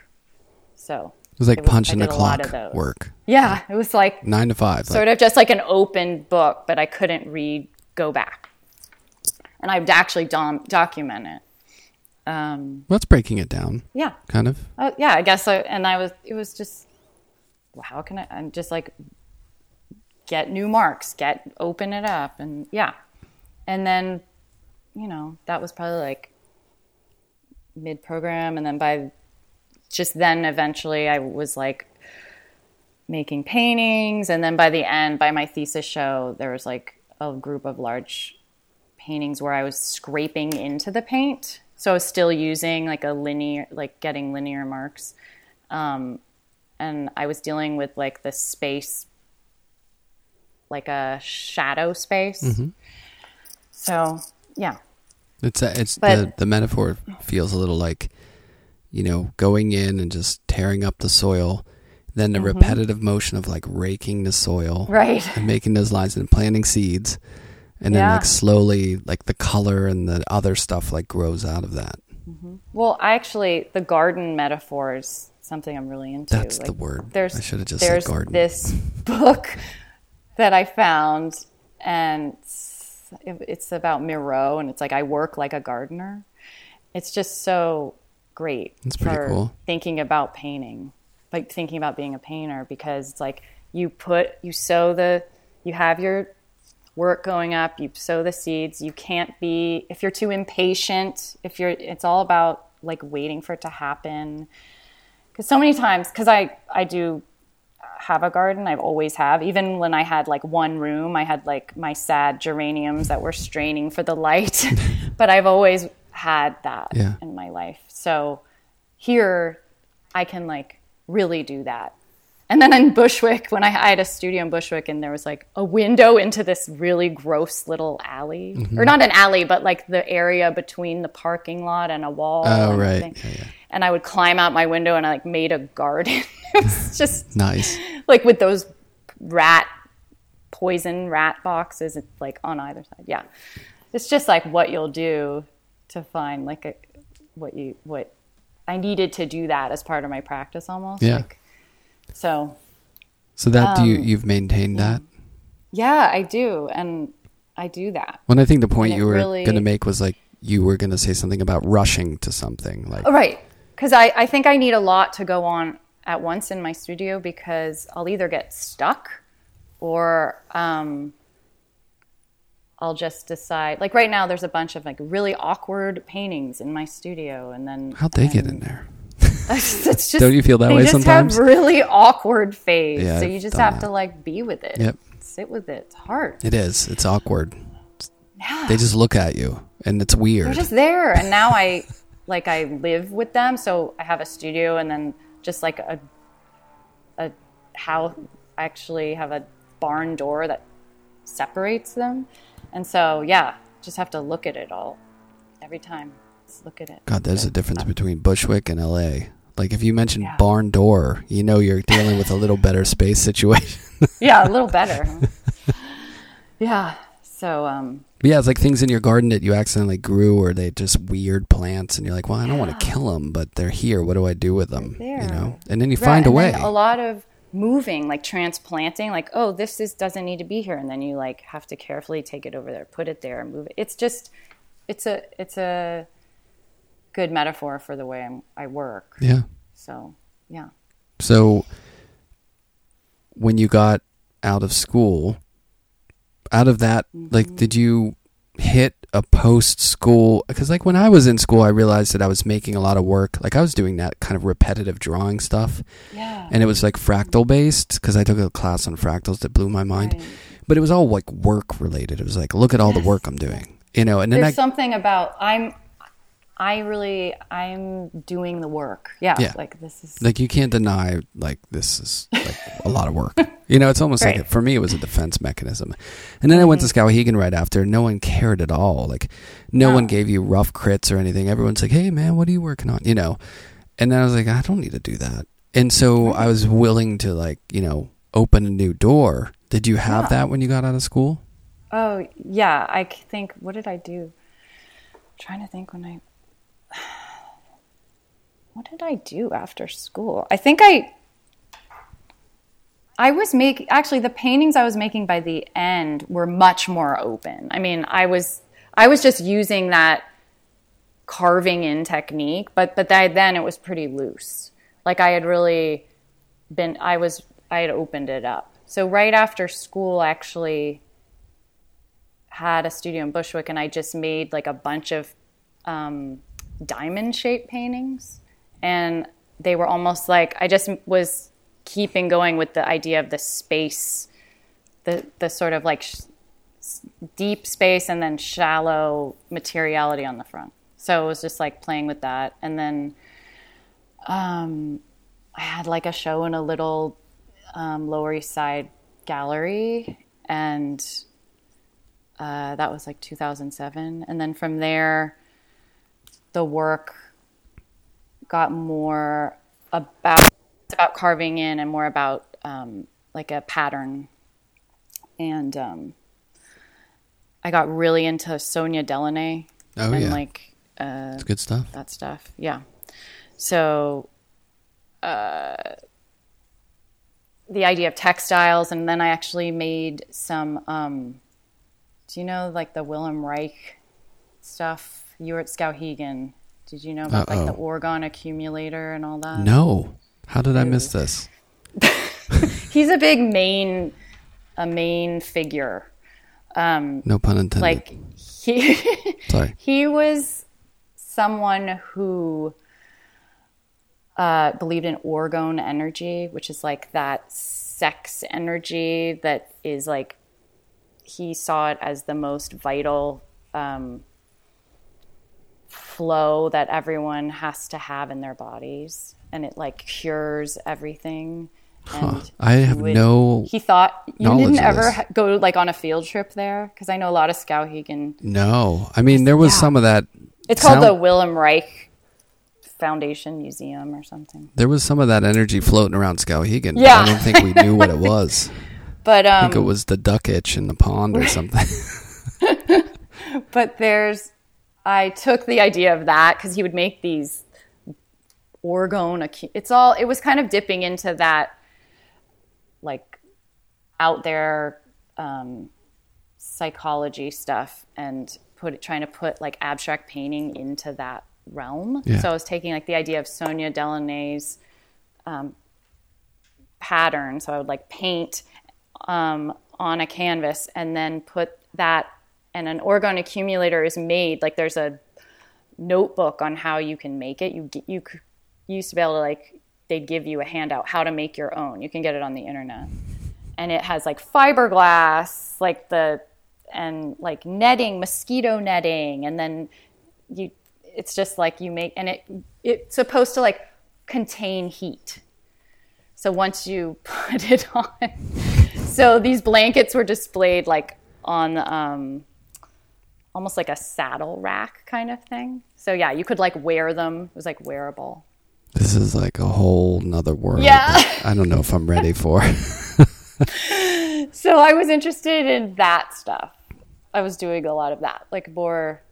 So It was like It was- punching the did a lot clock work. yeah, it was like Nine to five. sort of just like an open book, but I couldn't read, go back. And I'd actually dom- document it. Um, What's breaking it down? yeah. Kind of. Uh, yeah, I guess. I, and I was, it was just, well, how can I, and just like get new marks, get, open it up. And yeah. And then, you know, that was probably like mid program. And then by just then, eventually, I was like making paintings. And then by the end, by my thesis show, there was like a group of large paintings where I was scraping into the paint. So I was still using like a linear, like getting linear marks. Um, and I was dealing with like the space, like a shadow space. Mm-hmm. So yeah, It's a, it's the the metaphor feels a little like, you know, going in and just tearing up the soil, then the repetitive motion of like raking the soil, Mm-hmm. right. and making those lines and planting seeds, and then like slowly like the color and the other stuff like grows out of that. Well, I actually the garden metaphor is something I'm really into. That's like, the word. There's I should have just said there's garden. this book that I found, and it's, it's about Miro, and it's like I work like a gardener. It's just so great. That's pretty for cool. Thinking about painting, like thinking about being a painter, because it's like you put you sow the you have your work going up you sow the seeds you can't be if you're too impatient if you're it's all about like waiting for it to happen because so many times because i i do have a garden i've always have even when i had like one room i had like my sad geraniums that were straining for the light but i've always had that Yeah. in my life so here i can like really do that and then in Bushwick, when I, I had a studio in Bushwick, and there was like a window into this really gross little alley, Mm-hmm. or not an alley, but like the area between the parking lot and a wall. Oh, and right. Yeah, yeah. And I would climb out my window, and I like made a garden. it was just Nice. like with those rat poison rat boxes, it's like on either side. Yeah, it's just like what you'll do to find like a what you what I needed to do that as part of my practice almost. Yeah. Like, so So that do you Um, you've maintained that? yeah, I do, and I do that. When I think the point you were really- going to make was like you were going to say something about rushing to something like right, because I I think I need a lot to go on at once in my studio because I'll either get stuck or um, I'll just decide. Like right now, there's a bunch of like really awkward paintings in my studio, and then how'd they get in there? just Don't you feel that way just sometimes? have really awkward phase, Yeah, so you just have that. to like be with it. Yep. sit with it. It's hard. It is. It's awkward. Yeah. They just look at you and it's weird. They're just there, and now I like I live with them, so I have a studio, and then just like a a how I actually have a barn door that separates them, and so yeah, just have to look at it all every time. Just look at it. God, there's a difference between Bushwick and LA. Like if you mention Yeah. barn door, you know you're dealing with a little better space situation. Yeah, a little better. yeah. So um, yeah, it's like things in your garden that you accidentally grew, or they just weird plants, and you're like, well, I don't want to kill them, but they're here. What do I do with them? You know, and then you Right, find a and way. a lot of moving, like transplanting, like oh, this is doesn't need to be here, and then you like have to carefully take it over there, put it there, and move it. It's just, it's a, it's a good metaphor for the way I'm, I work. yeah. So yeah, So when you got out of school, out of that, Mm-hmm. like, did you hit a post school? Because, like, when I was in school, I realized that I was making a lot of work. Like, I was doing that kind of repetitive drawing stuff. yeah, And it was like fractal based because I took a class on fractals that blew my mind. Right. But it was all like work related. It was like, look at all the work I'm doing, you know. And then There's I, something about I'm I really I'm doing the work. Yeah, Yeah. like this is like you can't deny like this is like a lot of work you know it's almost like for me it was a defense mechanism and then i went to mm-hmm. skowhegan right after no one cared at all like no No. one gave you rough crits or anything everyone's like hey man what are you working on you know and then i was like i don't need to do that and so i was willing to like you know open a new door did you have Yeah. that when you got out of school Oh yeah, I think. What did I do? I'm trying to think when I. What did I do after school? I think I. I was making actually the paintings I was making by the end were much more open. I mean, I was I was just using that carving in technique, but but that, then it was pretty loose. Like I had really been I was I had opened it up. So right after school actually had a studio in Bushwick and I just made like a bunch of um, diamond shaped paintings. And they were almost like I just was keeping going with the idea of the space, the, the sort of like sh- deep space and then shallow materiality on the front. So it was just like playing with that. And then um, I had like a show in a little um, Lower East Side gallery. And uh, that was like 2007. And then from there, the work got more about about carving in and more about um, like a pattern. And um, I got really into Sonia Delaunay Oh, and yeah. like uh, good stuff that stuff. Yeah. So, uh, the idea of textiles, and then I actually made some. Um, do you know like the Wilhelm Reich stuff? You were at Skowhegan. Did you know about like the Uh-oh. accumulator and all that? no how did i miss this He's a big main, a main figure. Um, no pun intended Like he. sorry he was someone who uh, believed in orgone energy, which is like that sex energy that is like he saw it as the most vital um, flow that everyone has to have in their bodies, and it like cures everything. And I have no He thought you didn't ever this. go like on a field trip there because I know a lot of Skowhegan No, I mean there was Yeah. some of that. it's called the Wilhelm Reich Foundation Museum or something. There was some of that energy floating around Skowhegan. Yeah. I don't think we knew what it was. But I think it um, was the duck itch in the pond or something. but there's, I took the idea of that because he would make these orgone. It's all. It was kind of dipping into that, like, out there um, psychology stuff and put trying to put like abstract painting into that realm. Yeah. So I was taking like the idea of Sonia Delaunay's um, pattern. So I would like paint um, on a canvas and then put that, and an orgone accumulator is made. Like there's a notebook on how you can make it. You you you used to be able to like they'd give you a handout how to make your own. You can get it on the internet, and it has like fiberglass, like the and like netting, mosquito netting, and then you. It's just like you make, and it it's supposed to like contain heat. So once you put it on, so these blankets were displayed like on um, almost like a saddle rack kind of thing. So yeah, you could like wear them. It was like wearable. this is like a whole nother world. Yeah. I don't know if I'm ready for. So I was interested in that stuff. I was doing a lot of that, like more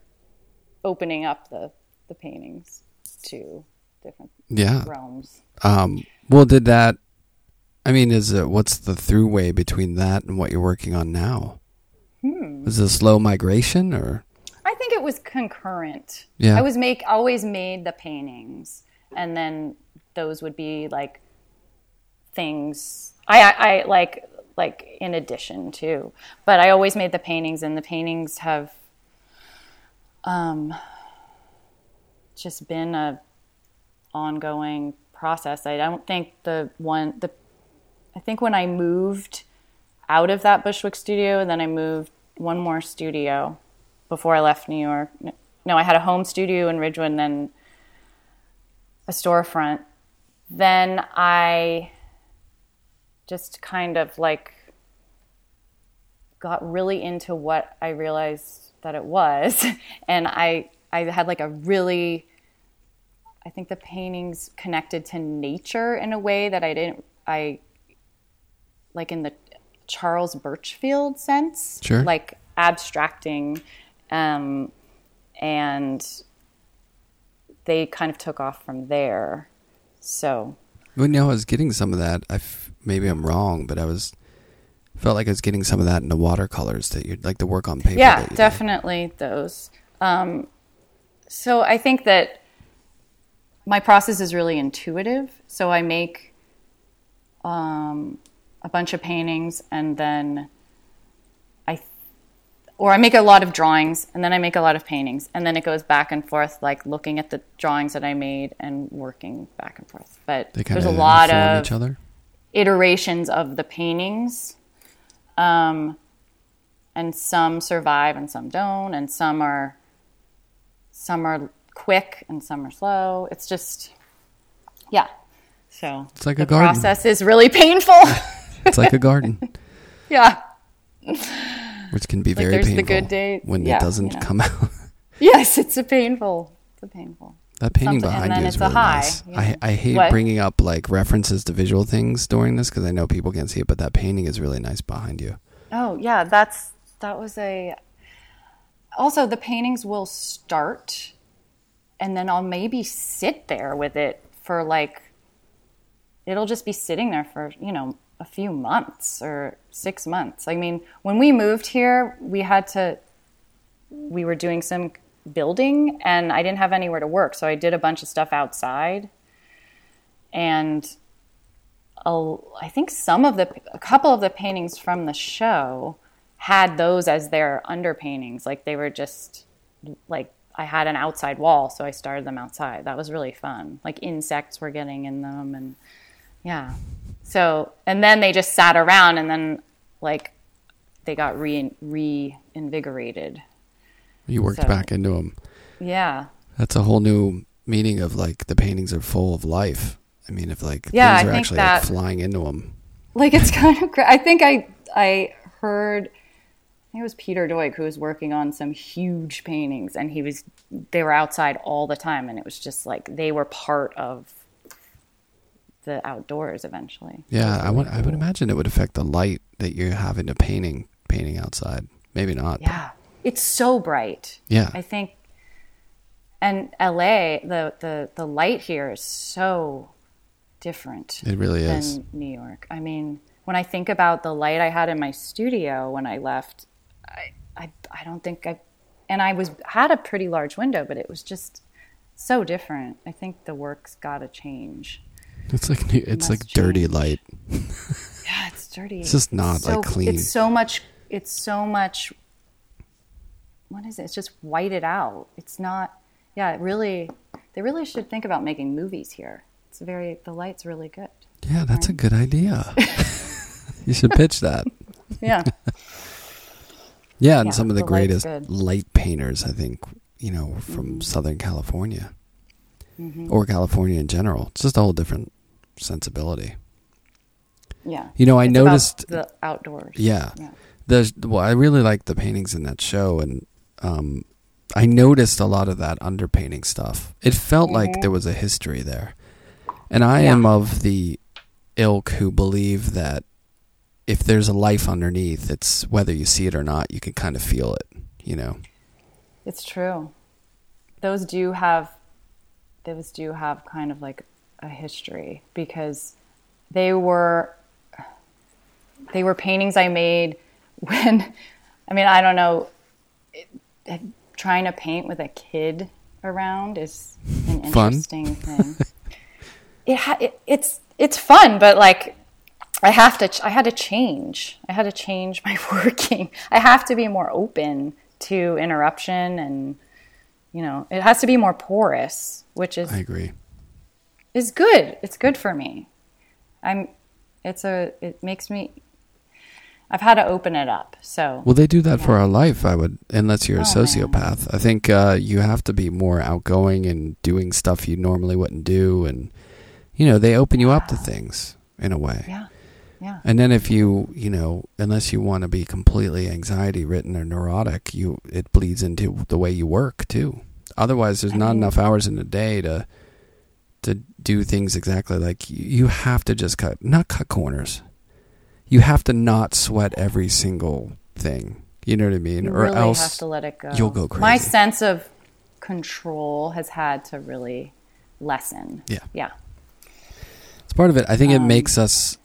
opening up the the paintings to different yeah. realms. Um, well, did that? I mean, is it what's the throughway between that and what you're working on now? Is it a slow migration or? I think it was concurrent. Yeah. I was make always made the paintings, and then those would be like things I, I, I like like in addition to. But I always made the paintings, and the paintings have um just been a ongoing process. I don't think the one the I think when I moved out of that Bushwick studio, and then I moved one more studio before I left New York. no, I had a home studio in Ridgewood and then a storefront. Then I just kind of like got really into what I realized that it was. And I, I had like a really, I think the paintings connected to nature in a way that I didn't, I, like in the Charles Burchfield sense, Sure. like abstracting, um, and they kind of took off from there. So Well, no, I was getting some of that. I f- maybe I'm wrong, but I was felt like I was getting some of that in the watercolors that you like the work on paper. yeah, you did. definitely those. Um, so I think that my process is really intuitive. So I make um, a bunch of paintings and then I, or I make a lot of drawings and then I make a lot of paintings and then it goes back and forth, like looking at the drawings that I made and working back and forth. But there's a lot of each other. iterations of the paintings. Um, and some survive and some don't, and some are some are quick and some are slow. It's just yeah. So It's like the a garden. process is really painful. It's like a garden, yeah. which can be very there's the painful good day- when yeah, it doesn't you know. come out. Yes, it's a painful. It's a painful. That painting Something- and behind then you is it's a really high, nice. you I. I hate What? bringing up like references to visual things during this because I know people can't see it, but that painting is really nice behind you. Oh yeah, that's that was a. Also, the paintings will start, and then I'll maybe sit there with it for like. It'll just be sitting there for you know a few months or six months. I mean, when we moved here, we had to. We were doing some building, and I didn't have anywhere to work, so I did a bunch of stuff outside, and a, I think some of the a couple of the paintings from the show had those as their underpaintings. Like they were just like I had an outside wall, so I started them outside. That was really fun. Like insects were getting in them, and yeah. So and then they just sat around, and then like they got re reinvigorated. You worked So- back into them. Yeah. That's a whole new meaning of like the paintings are full of life. I mean, if like Yeah, things are actually that- like flying into them. like it's kind of i think i i heard i think it was peter doig who was working on some huge paintings and he was they were outside all the time and it was just like they were part of the outdoors eventually Yeah, I would I would imagine it would affect the light that you have in a painting painting outside. Maybe not. yeah it's so bright Yeah. i think and la the the the light here is so different It really is. than New York. I mean, when I think about the light I had in my studio when I left, I I, I don't think I and I was had a pretty large window, but it was just so different. I think the work's got to change. It's like new- it's like dirty light. Yeah, it's dirty. It's just not, so, like, clean. It's so much. It's so much. What is it? It's just whited out. It's not. Yeah, it really. They really should think about making movies here. It's very. The light's really good. Yeah, that's a good idea. you should pitch that. Yeah. Yeah, and Yeah, some of the the greatest light painters, I think, you know, from Mm-hmm. Southern California or California in general. It's just a whole different sensibility. Yeah. You know, I It's about noticed. the outdoors. Yeah. Yeah. The well, I really like the paintings in that show, and um, I noticed a lot of that underpainting stuff. It felt like there was a history there, and I am of the ilk who believe that if there's a life underneath, it's whether you see it or not, you can kind of feel it. You know, It's true. Those do have those do have kind of like a history because they were they were paintings I made when I mean I don't know it, trying to paint with a kid around is an Fun. interesting thing. it, ha- it it's it's fun but like I have to. ch- I had to change. I had to change my working. I have to be more open to interruption, and you know, it has to be more porous, which is I agree. Is good. It's good for me. I'm. It's a. It makes me. I've had to open it up. So Well, they do that for our life, I would, unless you're a Oh, man. sociopath. I think uh, you have to be more outgoing and doing stuff you normally wouldn't do. And, you know, they open you up to things in a way. yeah, yeah, And then if you, you know, unless you want to be completely anxiety ridden or neurotic, you it bleeds into the way you work too. Otherwise, there's I not mean- enough hours in the day to to do things exactly like you, have to just cut not cut corners. You have to not sweat every single thing. You know what I mean? you or really else have to let it go. you'll go crazy. My sense of control has had to really lessen. Yeah. yeah, it's part of it. I think it Um, makes us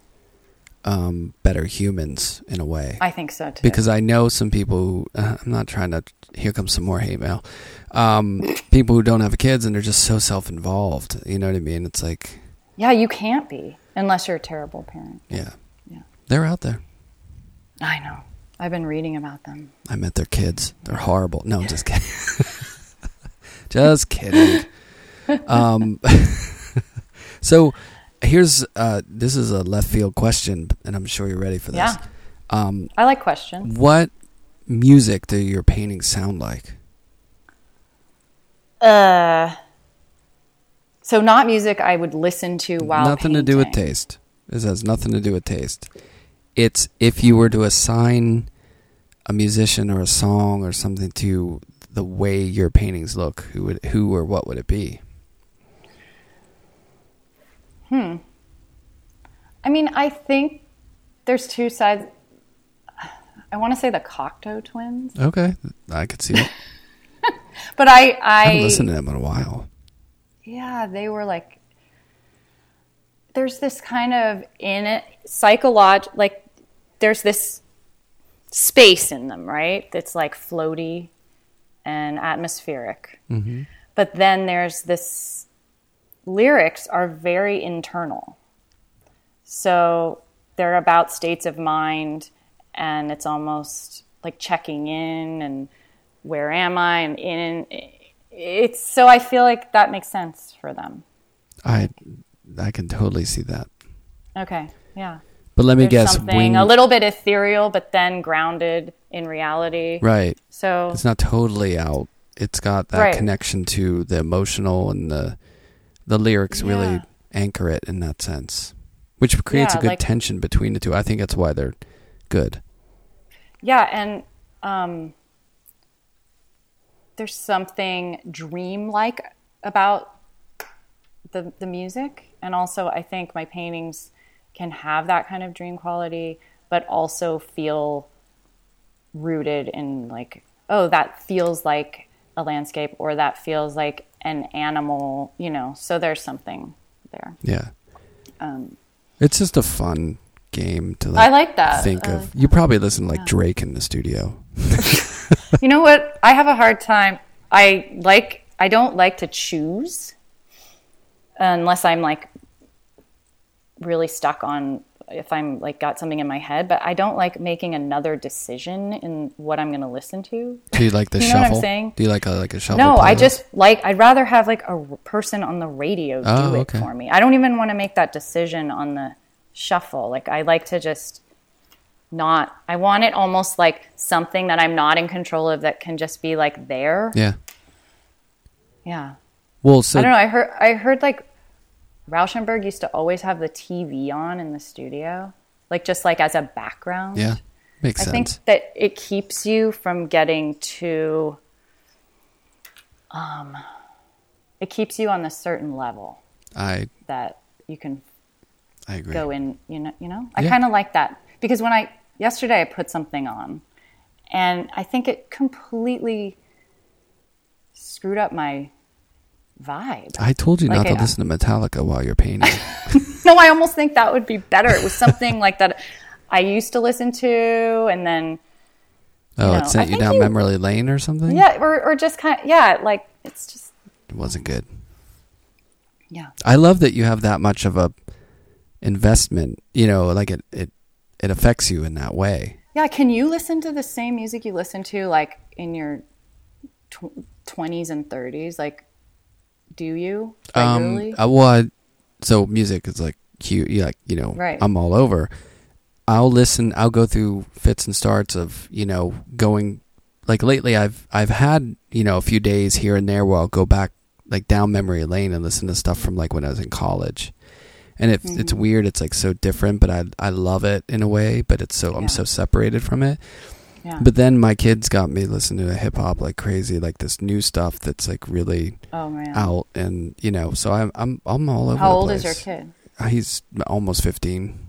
um, better humans in a way. I think so too. because I know some people who uh, I'm not trying to. Here comes some more hate mail. Um, people who don't have kids and they're just so self-involved. You know what I mean? It's like, yeah, you can't be unless you're a terrible parent. yeah, Yeah. they're out there. I know. I've been reading about them. I met their kids. They're horrible. No, I'm just kidding. just kidding. Um, so here's uh, this is a left field question, and I'm sure you're ready for this. Yeah. Um, I like questions. what music do your paintings sound like? Uh, so not music I would listen to while nothing to do with taste. This has nothing to do with taste. It's if you were to assign a musician or a song or something to the way your paintings look, who would who or what would it be? Hmm. I mean, I think there's two sides. I want to say the Cocteau twins, Okay, I could see it. but I, I I, haven't listened to them in a while. yeah, they were like. There's this kind of in it psycholog like there's this space in them, right? That's like floaty and atmospheric. Mm-hmm. But then there's this lyrics are very internal. So they're about states of mind and it's almost like checking in and where am I and in it's so I feel like that makes sense for them. I I can totally see that. Okay. Yeah. But let me There's guess, something when a little bit ethereal but then grounded in reality. right, So it's not totally out. It's got that Right. connection to the emotional and the the lyrics really anchor it in that sense, which creates Yeah, a good like- tension between the two. I think that's why they're good. Yeah, and um, there's something dreamlike about the the music, and also I think my paintings can have that kind of dream quality, but also feel rooted in like, oh, that feels like a landscape, or that feels like an animal, you know. So there's something there. Yeah. Um, It's just a fun game to like, I like that. think I of. like You probably listen to like Drake in the studio. you know what? I have a hard time. I like. I don't like to choose unless I'm like really stuck on if I'm like got something in my head. But I don't like making another decision in what I'm going to listen to. Do you like the You know what I'm shuffle? saying? Do you like a like a shuffle? No, I just like. I'd rather have like a person on the radio do Oh, it okay. for me. I don't even want to make that decision on the shuffle. Like I like to just not. I want it almost like something that I'm not in control of that can just be like there. Yeah. Yeah. Well, so I don't know. I heard I heard like Rauschenberg used to always have the TV on in the studio, like just like as a background. yeah, makes I sense. I think that it keeps you from getting too. Um, it keeps you on a certain level I that you can I agree. go in. You know, you know. I Yeah. kind of like that because when I yesterday I put something on, and I think it completely screwed up my vibe. I told you Like not to listen to Metallica while you're painting. No, I almost think that would be better. It was something like that I used to listen to, and then oh, know, it sent I you down you- memory lane or something. yeah, or or just kind of yeah, like it's just it wasn't good. yeah. I love that you have that much of a investment. You know, like it it it affects you in that way. Yeah, can you listen to the same music you listen to like in your twenties and thirties? Like, do you regularly? Um, uh, well, I, so music is like cute. You like, you know, Right. I'm all over. I'll listen. I'll go through fits and starts of you know going like lately. I've I've had you know a few days here and there where I'll go back like down memory lane and listen to stuff from like when I was in college. And it, it's Mm-hmm. weird. It's like so different, but I I love it in a way. But it's so Yeah. I'm so separated from it. Yeah. But then my kids got me listening to hip hop like crazy, like this new stuff that's like really oh man. out, and you know, so I'm I'm I'm all over. How old is your kid? He's almost fifteen.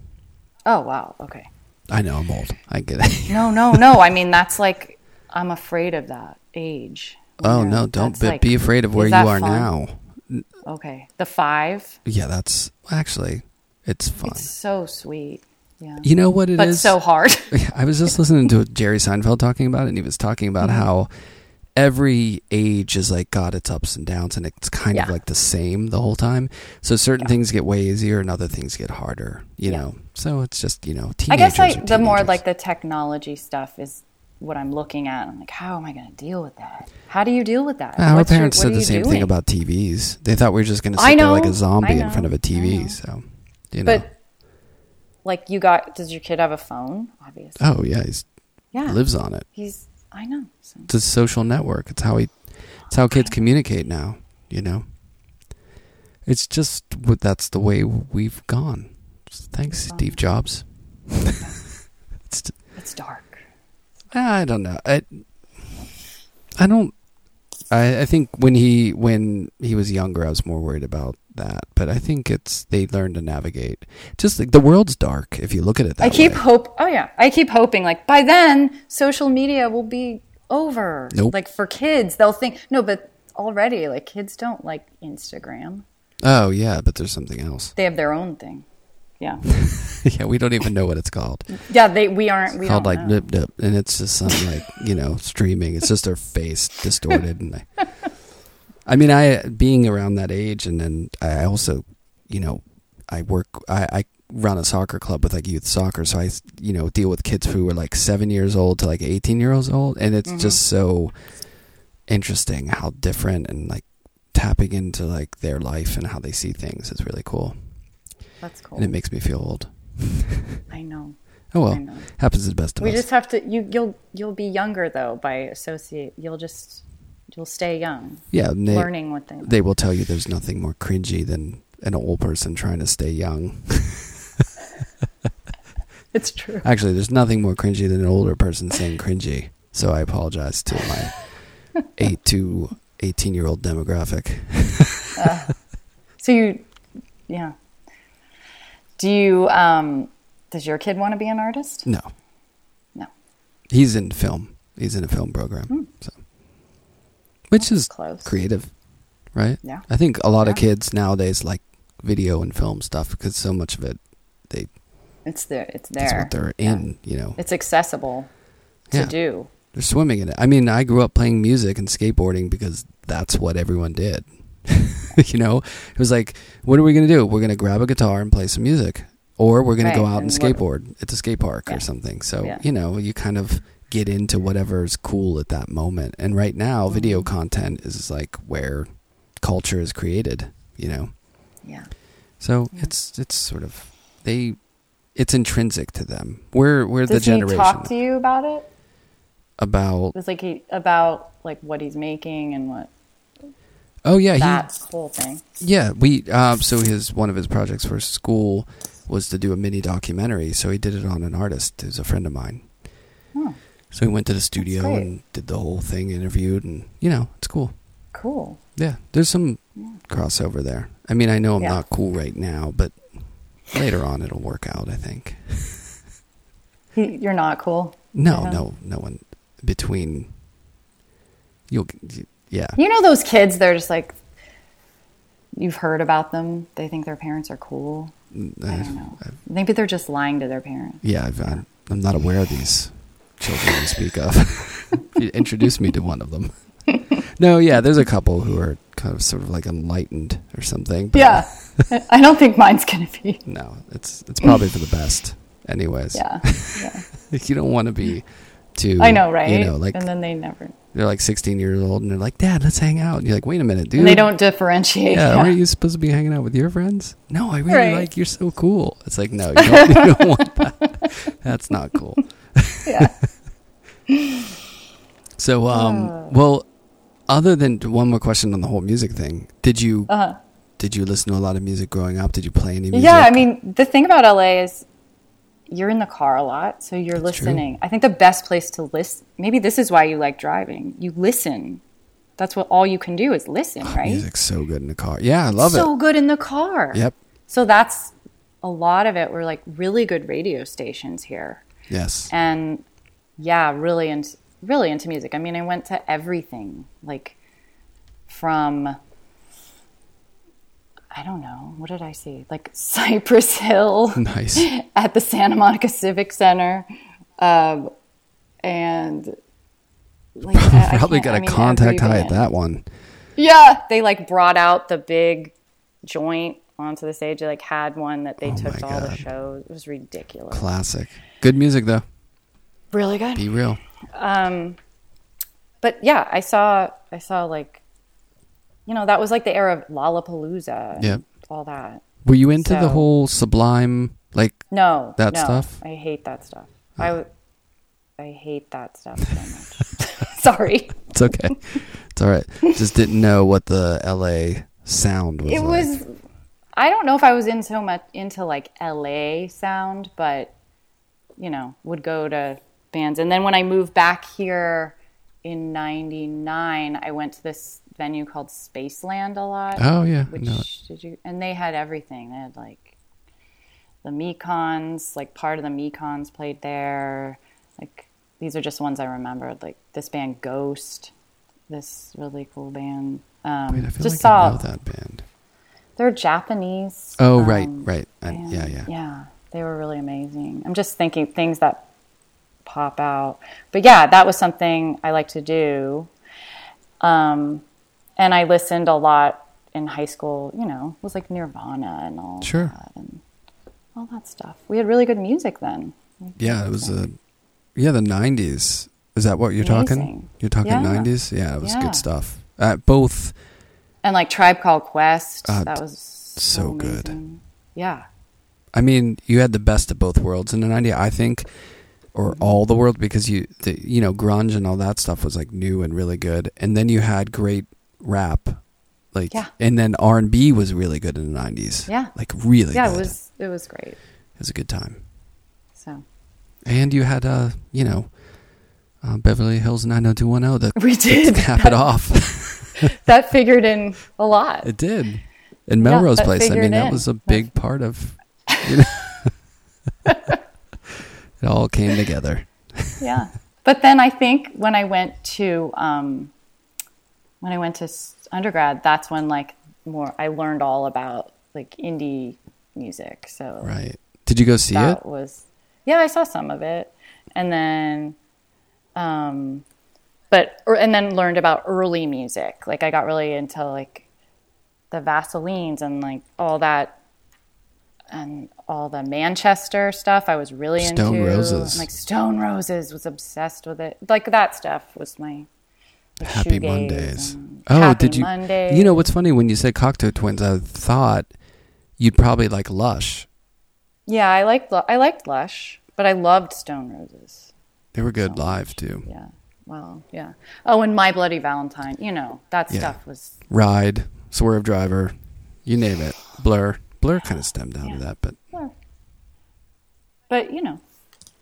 Oh wow. Okay. I know I'm old. I get it. No, no, no. I mean that's like I'm afraid of that age. oh know, no, don't be, like- be afraid of where you are fun? now. Okay. The five. Yeah, that's actually it's fun. It's so sweet. Yeah. you know what it is? but so hard. I was just listening to Jerry Seinfeld talking about it, and he was talking about Mm-hmm. how every age is like God, its ups and downs, and it's kind of like the same the whole time. So certain Yeah. things get way easier, and other things get harder. You Yeah. know, so it's just you know, I guess the more like the technology stuff is what I'm looking at. I'm like, how am I going to deal with that? How do you deal with that? Our What's parents what said the same doing? thing about TVs. They thought we were just going to sit there like a zombie in front of a TV. So, you know. But like, you got? Does your kid have a phone? Obviously. oh yeah, he yeah. lives on it. He's. I know. So. It's a social network. It's how he. It's how kids communicate now. You know. It's just what that's the way we've gone. Thanks. Steve Jobs. it's, It's dark. I don't know. I, I don't. I, I think when he when he was younger, I was more worried about that. But I think it's they learn to navigate. Just like the world's dark if you look at it that I keep way. hope. Oh yeah, I keep hoping. Like by then, social media will be over. Nope. Like for kids, they'll think no, but already, like kids don't like Instagram. Oh yeah, but there's something else. They have their own thing. Yeah, yeah, we don't even know what it's called. yeah. They we aren't. We called don't like nip nip, and it's just some like you know streaming. It's just their face distorted, and I, I mean, I being around that age, and then I also, you know, I work, I, I run a soccer club with like youth soccer, so I, you know, deal with kids who are like seven years old to like eighteen years old, and it's Mhm. just so interesting how different and like tapping into like their life and how they see things is really cool, That's cool. and it makes me feel old. I know. Oh well, know. happens to the best of We us. just have to. You you'll you'll be younger though by associate. You'll just you'll stay young, yeah, they, learning what they. they will tell you there's nothing more cringy than an old person trying to stay young. it's true. Actually, there's nothing more cringy than an older person saying cringy. So I apologize to my 8 to 18 year old demographic. So you, yeah. Do you? Um, does your kid want to be an artist? No, No. he's in film. He's in a film program. Hmm. So. Which is Close. creative, right? Yeah. I think a lot of kids nowadays like video and film stuff because so much of it, they It's there. It's that's there. what they're Yeah. in, you know. It's accessible to Yeah. do. They're swimming in it. I mean, I grew up playing music and skateboarding because that's what everyone did. you know, it was like, what are we going to do? We're going to grab a guitar and play some music, or we're going to go out and and skateboard at the skate park Yeah. or something. So, Yeah. you know, you kind of get into whatever's cool at that moment. And right now, video Mhm. content is like where culture is created, you know. Yeah. So Yeah. it's it's sort of they it's intrinsic to them. We're we're the generation. Does he talk to you about it? about It's like he about like what he's making and what Oh yeah, he that whole thing. Yeah, we um, so his one of his projects for school was to do a mini documentary. So he did it on an artist who's a friend of mine. So we went to the studio and did the whole thing, interviewed, and you know it's cool. cool. Yeah, there's some Yeah. crossover there. I mean, I know I'm Yeah. not cool right now, but later on it'll work out. I think. You're not cool. No, no, no one between. You'll, yeah, You know those kids? They're just like you've heard about them. They think their parents are cool. I don't know. Maybe they're just lying to their parents. Yeah, I've, I'm, I'm not aware of these children you speak of. you introduced me to one of them. no, yeah, there's a couple who are kind of sort of like enlightened or something. Yeah, I don't think mine's gonna be. No, it's it's probably for the best, anyways. Yeah, yeah. you don't want to be too. I know, right? You know, like and then they never. they're like 16 years old and they're like, "Dad, let's hang out." And you're like, "Wait a minute, dude." And they don't differentiate. Yeah, Yeah, aren't you supposed to be hanging out with your friends? No, I really Right. like. You're so cool. It's like, no, you don't, you don't want that. That's not cool. Yeah. So, um, Uh. well, other than one more question on the whole music thing, did you Uh-huh. did you listen to a lot of music growing up? Did you play any music? Yeah, I mean, the thing about LA is you're in the car a lot, so you're That's true. listening. I think the best place to listen, maybe this is why you like driving. You listen. That's what all you can do is listen, right? music's so good in the car. Yeah, I love so it. So good in the car. Yep. So that's a lot of it were like really good radio stations here. Yes. and yeah, really into really into music. I mean, I went to everything, like from I don't know, what did I see? Like Cypress Hill nice. at the Santa Monica Civic Center, um, and like, I- I Probably can't- got I a mean, contact high at that one. Yeah, they like brought out the big joint onto the stage. They like had one that they Oh took to all the shows. It was ridiculous. Classic. Good music though. Really good. Be real. um but yeah i saw i saw like you know that was like the era of lollapalooza Yep. all that Were you into the whole Sublime like no That no, stuff? i hate that stuff I, I hate that stuff so much sorry It's okay. it's all right. Just didn't know what the LA sound was. it like. was i don't know if i was in so much into like la sound but you know would go to bands and then when i moved back here in 99 i went to this venue called spaceland a lot Oh yeah. which did you and they had everything they had like the mekons like part of the mekons played there like these are just ones i remembered like this band ghost this really cool band um Wait, I feel just like saw I know that band. they're japanese Oh right, um, right. I, yeah, yeah. yeah they were really amazing i'm just thinking things that pop out but yeah that was something i like to do um and i listened a lot in high school you know it was like nirvana and all Sure. that and all that stuff we had really good music then Yeah, it was a yeah the '90s. Is that what you're talking? You're talking Yeah. '90s. Yeah, it was Yeah. good stuff. Uh, both and like tribe called quest Uh, that was so good. yeah I mean, you had the best of both worlds in the '90s, I think, or Mm-hmm. all the world because you, the, you know, grunge and all that stuff was like new and really good, and then you had great rap, like, Yeah. and then R and B was really good in the '90s. Yeah. like really. yeah good. it was it was great It was a good time, so and you had, uh, you know, uh, Beverly Hills 90210 that we did cap it off. that figured in a lot It did. In Melrose that Place. I mean, that in. was a big part of. You know, it all came together. yeah but then i think when i went to um, when i went to undergrad that's when like more i learned all about like indie music so Right. Did you go see that it? was yeah i saw some of it and then um but or, and then learned about early music like i got really into like the vaselines and like all that and all the manchester stuff i was really Stone into Roses. like stone roses was obsessed with it like that stuff was my like, Happy Mondays. Oh, Happy did you? Mondays. You know what's funny when you said Cocteau Twins? I thought you'd probably like Lush. yeah i liked i liked lush but i loved stone roses They were good live too. Yeah. Well, yeah. Oh, and My Bloody Valentine. You know, that Yeah. stuff was. Ride, Swervedriver, you name it. Blur, Blur kind of stemmed down to Yeah. that, but But you know,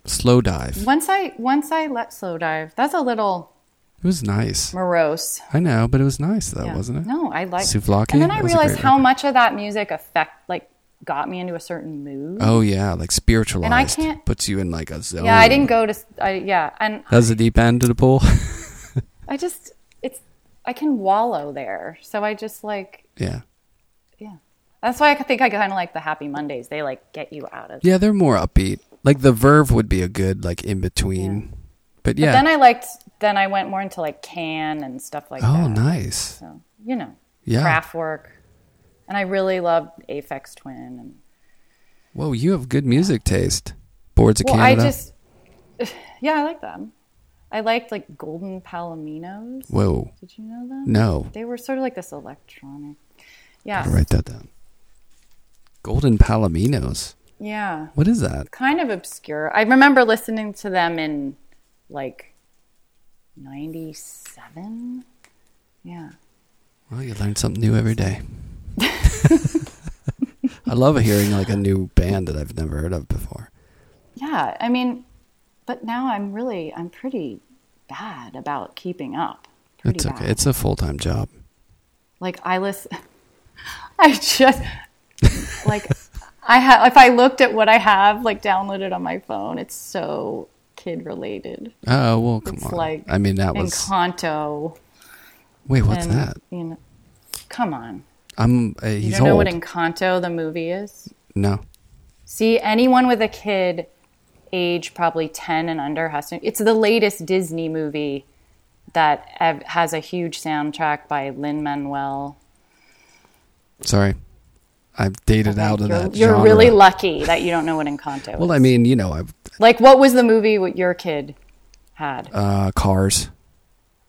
Slowdive. once I once I let slowdive, that's a little It was nice. morose. I know, but it was nice though, Yeah. wasn't it? No, I like. Souvlaki? And then I realized how record. much of that music affect like got me into a certain mood. Oh yeah, like spiritualized. And I can't- puts you in like a zone. yeah, I didn't go to. I, yeah, and That's the deep end of the pool. I just it's I can wallow there. So I just like yeah, yeah. That's why I think I kind of like the Happy Mondays. They like get you out of. yeah, they're more upbeat. Like the Verve would be a good like in between. But yeah. But then I liked. Then I went more into like Can and stuff like oh, that. oh, nice. So you know, Yeah. Kraftwerk, and I really loved Aphex Twin. And Whoa, you have good music taste. Boards of well, Canada. I just yeah, I like them. I liked like Golden Palominos. Whoa, Did you know them? no. They were sort of like this electronic. Yeah, Gotta write that down. Golden Palominos. Yeah. What is that? Kind of obscure. I remember listening to them in like 97. Yeah. Well, you learn something new every day. I love hearing like a new band that I've never heard of before. Yeah. I mean, but now I'm really, I'm pretty bad about keeping up. Pretty It's okay. bad. It's a full time job. like I listen I just like I have if I looked at what I have like downloaded on my phone, it's so kid related. Oh well, come It's on. like I mean, that was. Encanto. Wait, what's and, that? You know, come on. I'm. Uh, You don't know what Encanto the movie is? no. See, anyone with a kid age probably 10 and under has to It's the latest Disney movie that has a huge soundtrack by Lin-Manuel. Sorry, I've dated out of you're, that. You're genre. really lucky that you don't know what Encanto Well. I mean, you know, I've Like, what was the movie what your kid had? uh, Cars.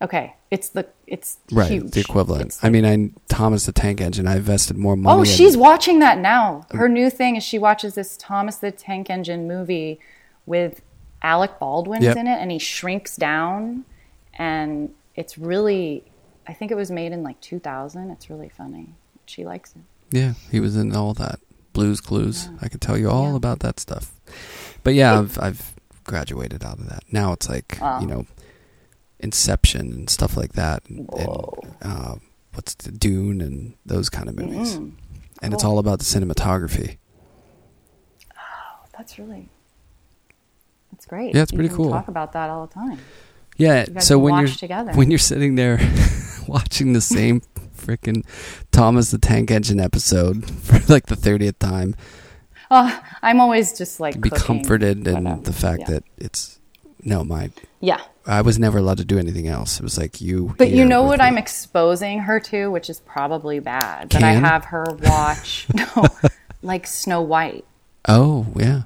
Okay, it's the it's Right, huge. the equivalent. It's I mean, I Thomas the Tank Engine. I invested more money. oh, in- she's watching that now. Her new thing is she watches this Thomas the Tank Engine movie with Alec Baldwin's Yep. in it, and he shrinks down, and it's really. I think it was made in like 2000. It's really funny. She likes it. Yeah, he was in all that Blues Clues. I could tell you all Yeah. about that stuff. But yeah, I've I've graduated out of that. Now it's like Wow. you know, Inception and stuff like that, and, and uh, what's the Dune and those kind of movies. Mm, and it's all about the cinematography. Oh, that's really. That's great. Yeah, it's You pretty cool. Talk about that all the time. Yeah. So when watch you're together. when you're sitting there watching the same freaking Thomas the Tank Engine episode for like the thirtieth time, Oh, I'm always just like be cooking, comforted in whatever. the fact Yeah. that it's no my yeah. I was never allowed to do anything else. It was like you. But you know what me. I'm exposing her to, which is probably bad. That I have her watch no, like Snow White Oh yeah.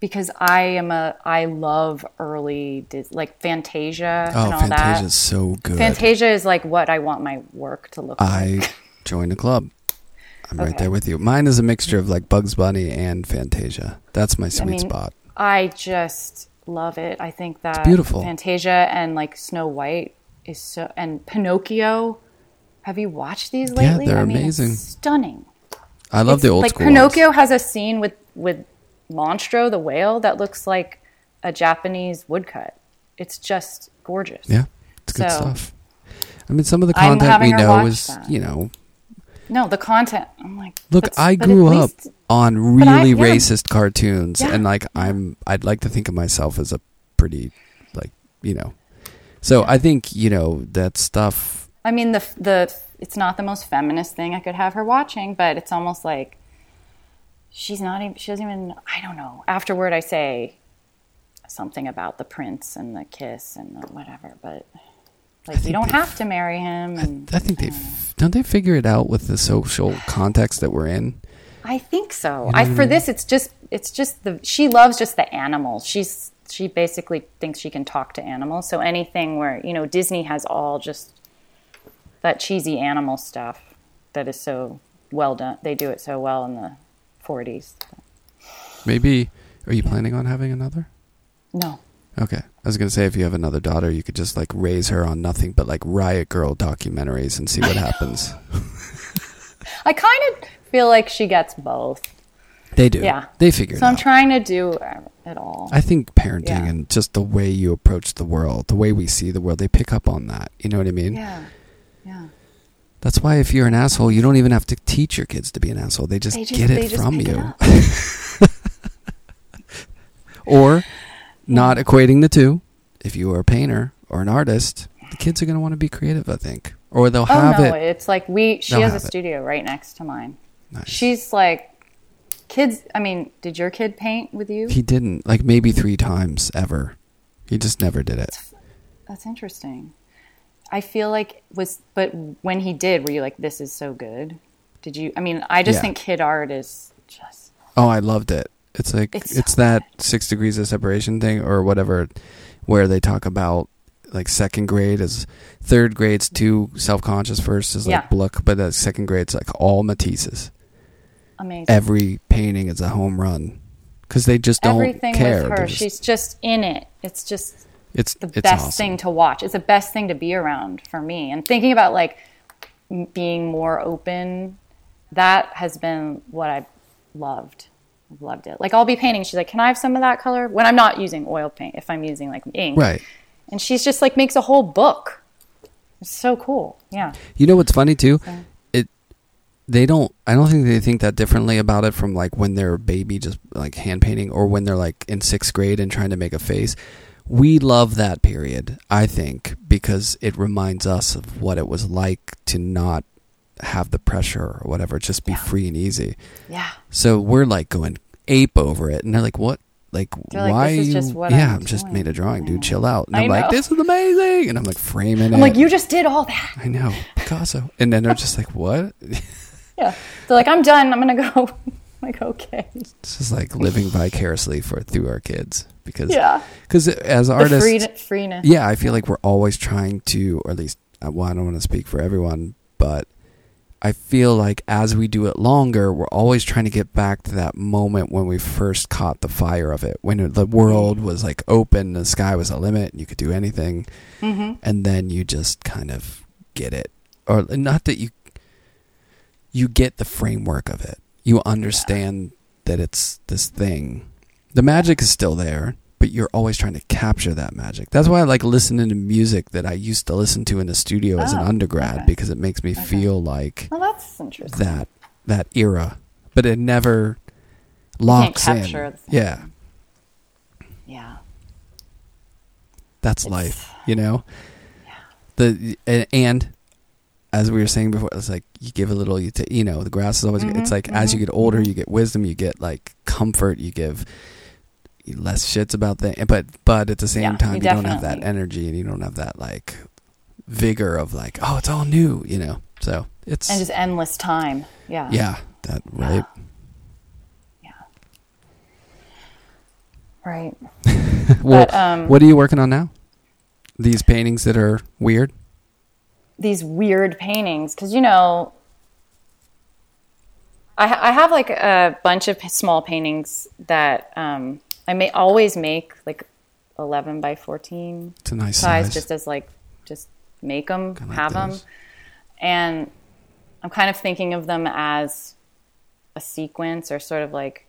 Because I am a I love early like Fantasia Oh, and all that. Fantasia's that. so good. Fantasia is like what I want my work to look like. I joined the club. I'm right there with you. Mine is a mixture of like Bugs Bunny and Fantasia. That's my sweet mean, spot. I just love it. I think that beautiful. Fantasia and like Snow White is so and Pinocchio. Have you watched these lately? Yeah, they're I mean, it's amazing. stunning. I love It's the old like school. Pinocchio ones. has a scene with with Monstro the whale that looks like a Japanese woodcut. It's just gorgeous. Yeah, it's good So- stuff. I mean, some of the content we know is, that. you know, No, the content. I'm like, look, but- I grew up least- on But I- really yeah. racist cartoons, Yeah, and like I'm, I'd like to think of myself as a pretty, like, you know. So I think you know that stuff. I mean, the the it's not the most feminist thing I could have her watching, but it's almost like she's not even. She doesn't even. I don't know. Afterward, I say something about the prince and the kiss and the whatever, but like you don't have to marry him. I, And I think they uh, f- don't they figure it out with the social context that we're in. I think so. I for this, it's just it's just the she loves just the animals. She's she basically thinks she can talk to animals. So anything where you know Disney has all just that cheesy animal stuff that is so well done. They do it so well in the 40s. Maybe are you planning on having another? No. Okay. I was gonna say if you have another daughter, you could just like raise her on nothing but like Riot Girl documentaries and see what happens. I kind of feel like she gets both. They do. Yeah. They figure it out. So I'm out. trying to do uh, it all. I think parenting Yeah. and just the way you approach the world, the way we see the world, they pick up on that. You know what I mean? yeah. Yeah. That's why if you're an asshole, you don't even have to teach your kids to be an asshole. They just, They just- get it just from pick it you. or not equating the two. If you are a painter or an artist, the kids are going to want to be creative, I think. Or they'll Oh have no, it. it's like we she has a have it. studio right next to mine. Nice. She's like kids I mean, did your kid paint with you? He didn't. Like maybe three times ever. He just never did it. That's interesting. I feel like was but when he did, were you like, This is so good? Did you I mean, I just Yeah. think kid art is just Oh, I loved it. It's like It's it's, so that six degrees of separation thing or whatever, where they talk about like second grade is third grade's too self conscious. First is like Yeah. Bluck, but the second grade's like all Matisse's. amazing. Every painting is a home run. because they just don't Everything care. with her, just- she's just in it. It's just it's the it's best awesome. thing to watch. It's the best thing to be around for me. And thinking about like being more open, that has been what I've loved. I've loved it. Like I'll be painting. She's like, "Can I have some of that color?" When I'm not using oil paint, if I'm using like ink, Right. And she's just like makes a whole book. It's so cool. Yeah. You know what's funny too? It they don't I don't think they think that differently about it from like when they're a baby just like hand painting or when they're like in 6th grade and trying to make a face. We love that period, I think, because it reminds us of what it was like to not have the pressure or whatever, just be free and easy. Yeah. So we're like going ape over it and they're like, "What? Like They're like, why "This is you just what Yeah, I'm I'm just doing." made a drawing, dude. Chill out." And I'm like, "This is amazing." And I'm like framing it. I'm like, you just did all that. I know Picasso, and then they're just like, "What?" Yeah. They're like, I'm done. I'm gonna go. Like, okay. This is like living vicariously for through our kids because Yeah. because as artists, free, freeness. yeah, I feel like we're always trying to, or at least, uh, well, I don't want to speak for everyone, but I feel like as we do it longer, we're always trying to get back to that moment when we first caught the fire of it, when the world was like open, the sky was a limit, and you could do anything, Mm-hmm. and then you just kind of get it, or not that you you get the framework of it. You understand that it's this thing. The magic is still there, but you're always trying to capture that magic. That's why I like listening to music that I used to listen to in the studio as an Oh, undergrad okay. because it makes me feel like Well, that's interesting. that that era, but it never locks in. capture the Yeah, Yeah. that's life, you know. The and as we were saying before, it's like you give a little, you take, you know, the grass is always. It's Mhm, like as you mhm, get older, you get wisdom, you get like comfort, you give less shits about things, but but at the same Yeah, time, you, don't have that energy and you don't have that like vigor of like, oh, it's all new, you know. So it's And just endless time. Yeah. yeah, that right. Yeah. Right. well, but um, what are you working on now? These paintings that are weird. these weird paintings, because you know, I, ha- I have like a bunch of small paintings that um, I may always make like eleven by fourteen It's a nice size, size. just as like just make them, like have them, and I'm kind of thinking of them as a sequence or sort of like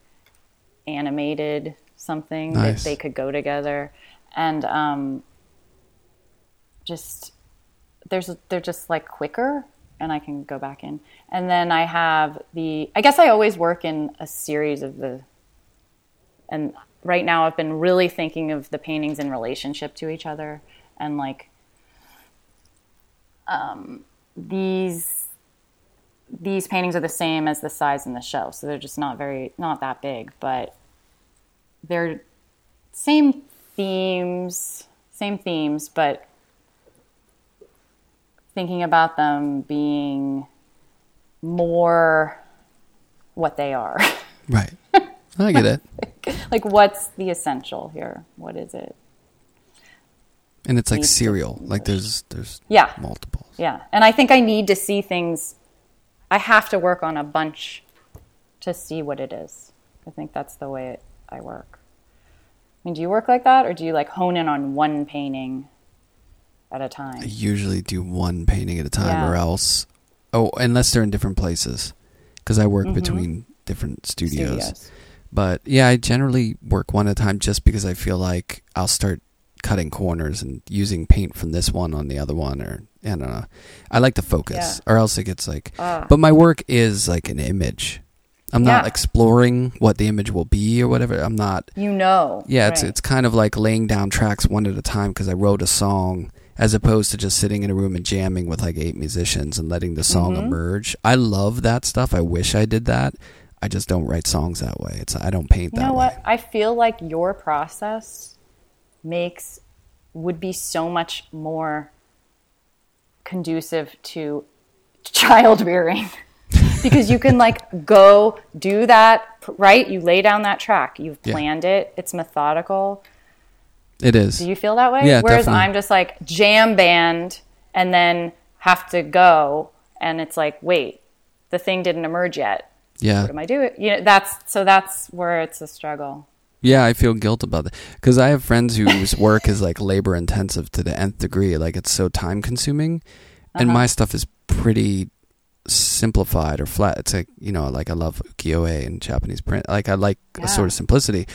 animated something Nice. that they could go together, and um, just there's they're just like quicker and I can go back in. And then I have the I guess I always work in a series of the and right now I've been really thinking of the paintings in relationship to each other and like um these these paintings are the same as the size in the show, so they're just not very not that big, but they're same themes, same themes, but thinking about them being more what they are. Right. I get it. like, what's the essential here? What is it? And it's like cereal. Like there's there's Yeah. multiples. Yeah. And I think I need to see things, I have to work on a bunch to see what it is. I think that's the way it, I work. I mean, do you work like that or do you like hone in on one painting at a time? I usually do one painting at a time Yeah. or else oh unless they're in different places because I work Mhm. between different studios. Studios. But yeah, I generally work one at a time just because I feel like I'll start cutting corners and using paint from this one on the other one or I don't know. I like to focus or else it gets like Ah. but my work is like an image. I'm not exploring what the image will be or whatever. I'm not you know. Yeah, it's right. it's kind of like laying down tracks one at a time because I wrote a song as opposed to just sitting in a room and jamming with like eight musicians and letting the song Mhm. emerge. I love that stuff. I wish I did that. I just don't write songs that way. It's I don't paint You that know way. what? I feel like your process makes would be so much more conducive to child rearing because you can like go do that right you lay down that track you've Yeah. planned it it's methodical It is. do you feel that way Yeah, whereas definitely. i'm just like jam band and then have to go and it's like wait the thing didn't emerge yet Yeah. What am I doing? You know, that's so that's where it's a struggle. Yeah, I feel guilt about that because I have friends whose work is like labor intensive to the nth degree. Like it's so time consuming, and Uh-huh. my stuff is pretty simplified or flat. It's like you know, like I love ukiyo-e and Japanese print. Like I like a sort of simplicity.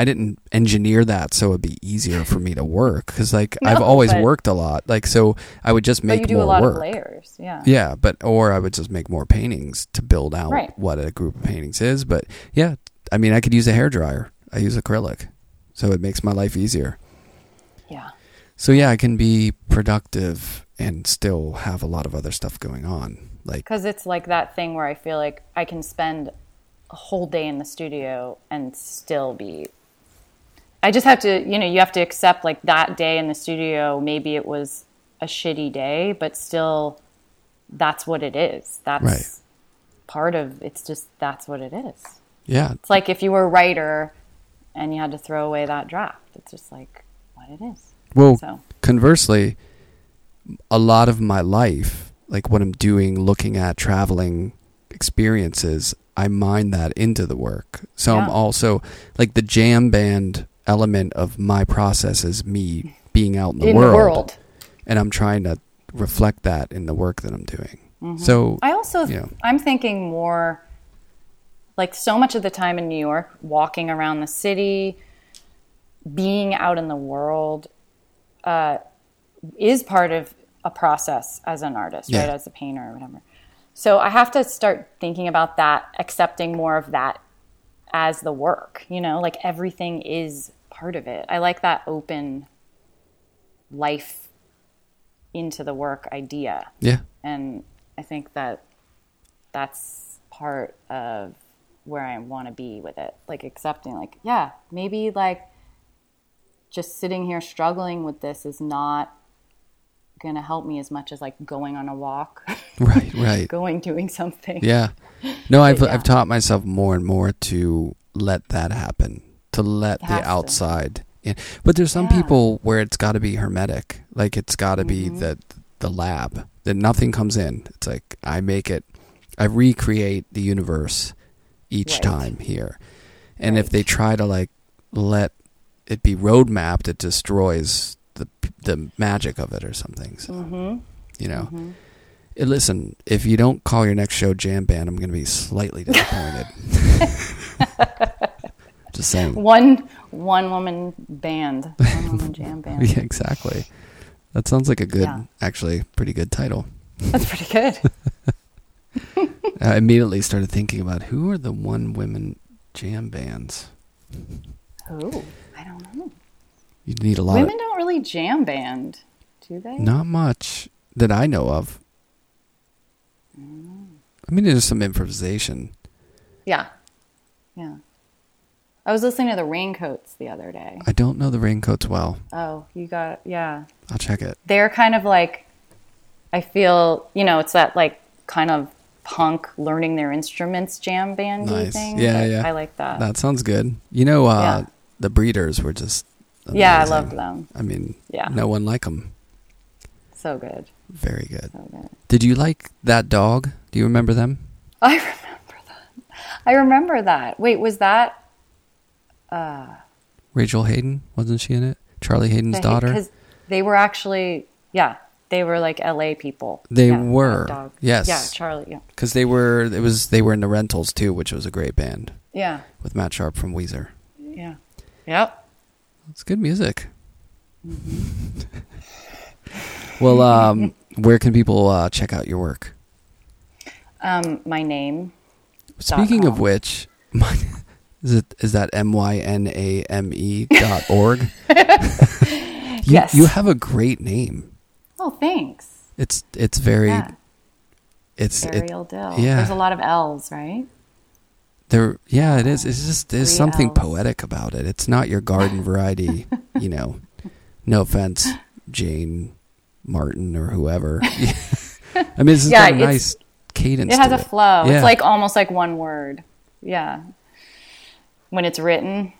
I didn't engineer that so it'd be easier for me to work because like I've always but- worked a lot. Like so, I would just make more a lot work. of layers. Yeah. Yeah, but or I would just make more paintings to build out Right. what a group of paintings is. But yeah, I mean, I could use a hair dryer. I use acrylic, so it makes my life easier. Yeah. So yeah, I can be productive and still have a lot of other stuff going on. Like Because it's like that thing where I feel like I can spend a whole day in the studio and still be. I just have to, you know, you have to accept like that day in the studio, maybe it was a shitty day, but still that's what it is. That's Right. part of it's just that's what it is. yeah, It's like if you were a writer and you had to throw away that draft. It's just like what it is. well, So conversely, a lot of my life, like what I'm doing, looking at traveling experiences, I mine that into the work. So I'm also like the jam band element of my process is me being out in the in world, the world. and I'm trying to reflect that in the work that I'm doing. So I also, Yeah. I'm thinking more like so much of the time in New York, walking around the city, being out in the world, uh, is part of a process as an artist, Yeah. right? As a painter or whatever. So I have to start thinking about that, accepting more of that as the work, you know, like everything is part of it. I like that open life into the work idea yeah, and I think that that's part of where I want to be with it. Like accepting, like, yeah, maybe like just sitting here struggling with this is not going to help me as much as like going on a walk, right, right. going doing something. Yeah. No, I've yeah. I've taught myself more and more to let that happen, to let the outside in. But there's some Yeah. Mm-hmm. people where it's got to be hermetic, like it's got to be the the lab that nothing comes in. It's like I make it, I recreate the universe each Right. time here, and if they try to like let it be road mapped, it destroys the magic of it or something. So, Mm-hmm. you know. Eh, Listen, if you don't call your next show Jam Band, I'm going to be slightly disappointed. Just saying. One one woman band, one woman jam band. Yeah, exactly. That sounds like a good, Yeah. actually, pretty good title. That's pretty good. I immediately started thinking about who are the one women jam bands. Oh, I don't know. You need a lot Women don't really jam band, do they? Not much that I know of. Mm. I mean, there's some improvisation. Yeah. Yeah. I was listening to the Raincoats the other day. I don't know the Raincoats well. Oh, you got yeah. I'll check it. They're kind of like I feel, you know, it's that like kind of punk learning their instruments jam bandy Nice. thing. Yeah, yeah. I like that. That sounds good. You know, uh, Yeah. the Breeders were just. Yeah, I amazing. loved them. I mean, Yeah. no one like them. So good. Very good. So good. Did you like that dog? Do you remember them? I remember that. I remember that. Wait, was that uh, Rachel Haden wasn't she in it? Charlie Haden's the- daughter. Because they were actually, yeah, they were like LA people. They Yeah, were, yes. Yeah, Charlie. Yeah. Because they were, it was they were in the Rentals too, which was a great band Yeah. with Matt Sharp from Weezer. Yeah. Yep. It's good music. Mm-hmm. well, um, where can people uh, check out your work? Um, my name. Speaking of which, my, is it is that m y n a m e dot org? you, Yes. you have a great name. Oh, thanks. It's it's very Yeah. it's it, Ariel Dill. yeah. There's a lot of L's, right? There. Yeah, it is. It's just there's Three something Ls. poetic about it. It's not your garden variety. you know, no offense, Jane Martin or whoever. I mean, it's Yeah, got a nice cadence. It has a flow. Yeah. It's like almost like one word. Yeah. When it's written.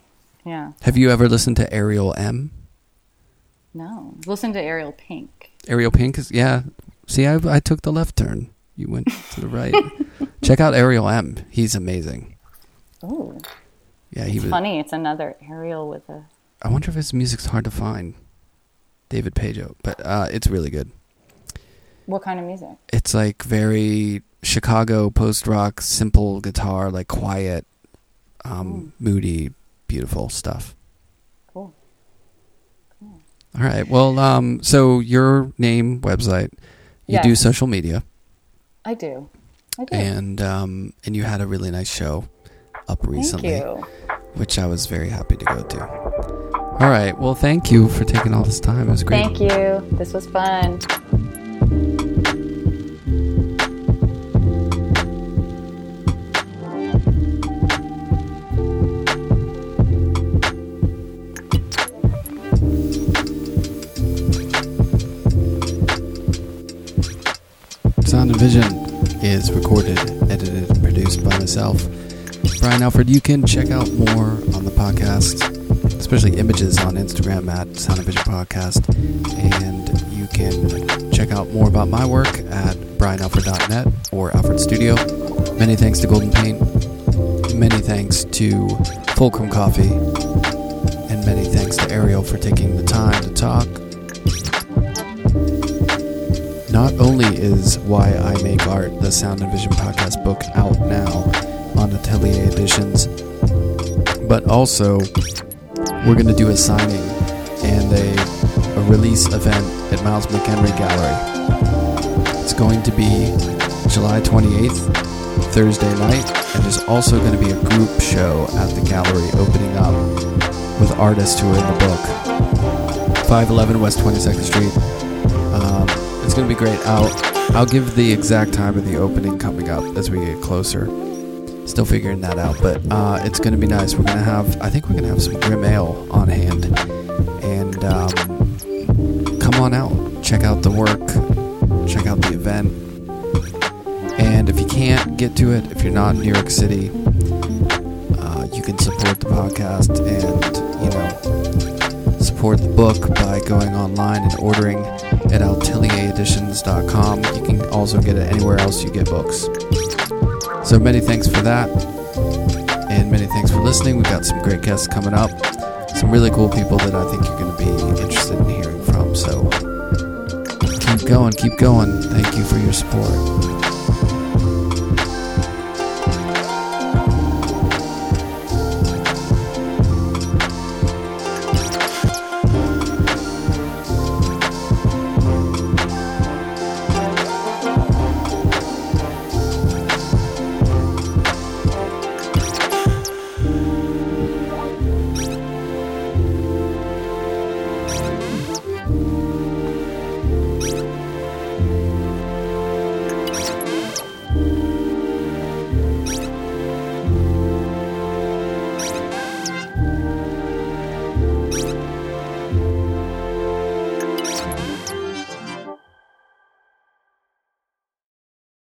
Yeah. Have you ever listened to Aerial M? No. Listen to Ariel Pink. Ariel Pink is yeah. See, I I took the left turn. You went to the right. Check out Aerial M. He's amazing. Oh, Yeah, he was. funny. It's another Ariel with a. I wonder if his music's hard to find. David Pajo, but uh, it's really good. What kind of music? It's like very Chicago post rock, simple guitar, like quiet, um, moody, beautiful stuff. Cool. All right. Well, um, so your name, website, you Yes. do social media, I do. I do. and um, and you had a really nice show up recently, which I was very happy to go to. All right. Well, thank you for taking all this time. It was great. Thank you. This was fun. Sound and Vision is recorded, edited, and produced by myself, Brian Alfred. You can check out more on the podcast, especially images on Instagram at Sound and Vision Podcast. And you can check out more about my work at brianalfred.net or Alfred Studio. Many thanks to Golden Paint. Many thanks to Fulcrum Coffee. And many thanks to Ariel for taking the time to talk. Not only is Why I Make Art, the Sound and Vision podcast book, out now on Atelier Editions, but also we're going to do a signing and a, a release event at Miles McEnery Gallery. It's going to be July 28th, Thursday night, and there's also going to be a group show at the gallery opening up with artists who are in the book. 511 West 22nd Street. Um, it's going to be great. I'll I'll give the exact time of the opening coming up as we get closer. Still figuring that out, but uh, it's going to be nice. We're going to have I think we're going to have some Grimm Ale on hand, and um, come on out, check out the work, check out the event, and if you can't get to it, if you're not in New York City, uh, you can support the podcast and you know support the book by going online and ordering at ateliereditions.com. You can also get it anywhere else you get books. So many thanks for that. And many thanks for listening. We've got some great guests coming up. Some really cool people that I think you're going to be interested in hearing from. So keep going, keep going. Thank you for your support.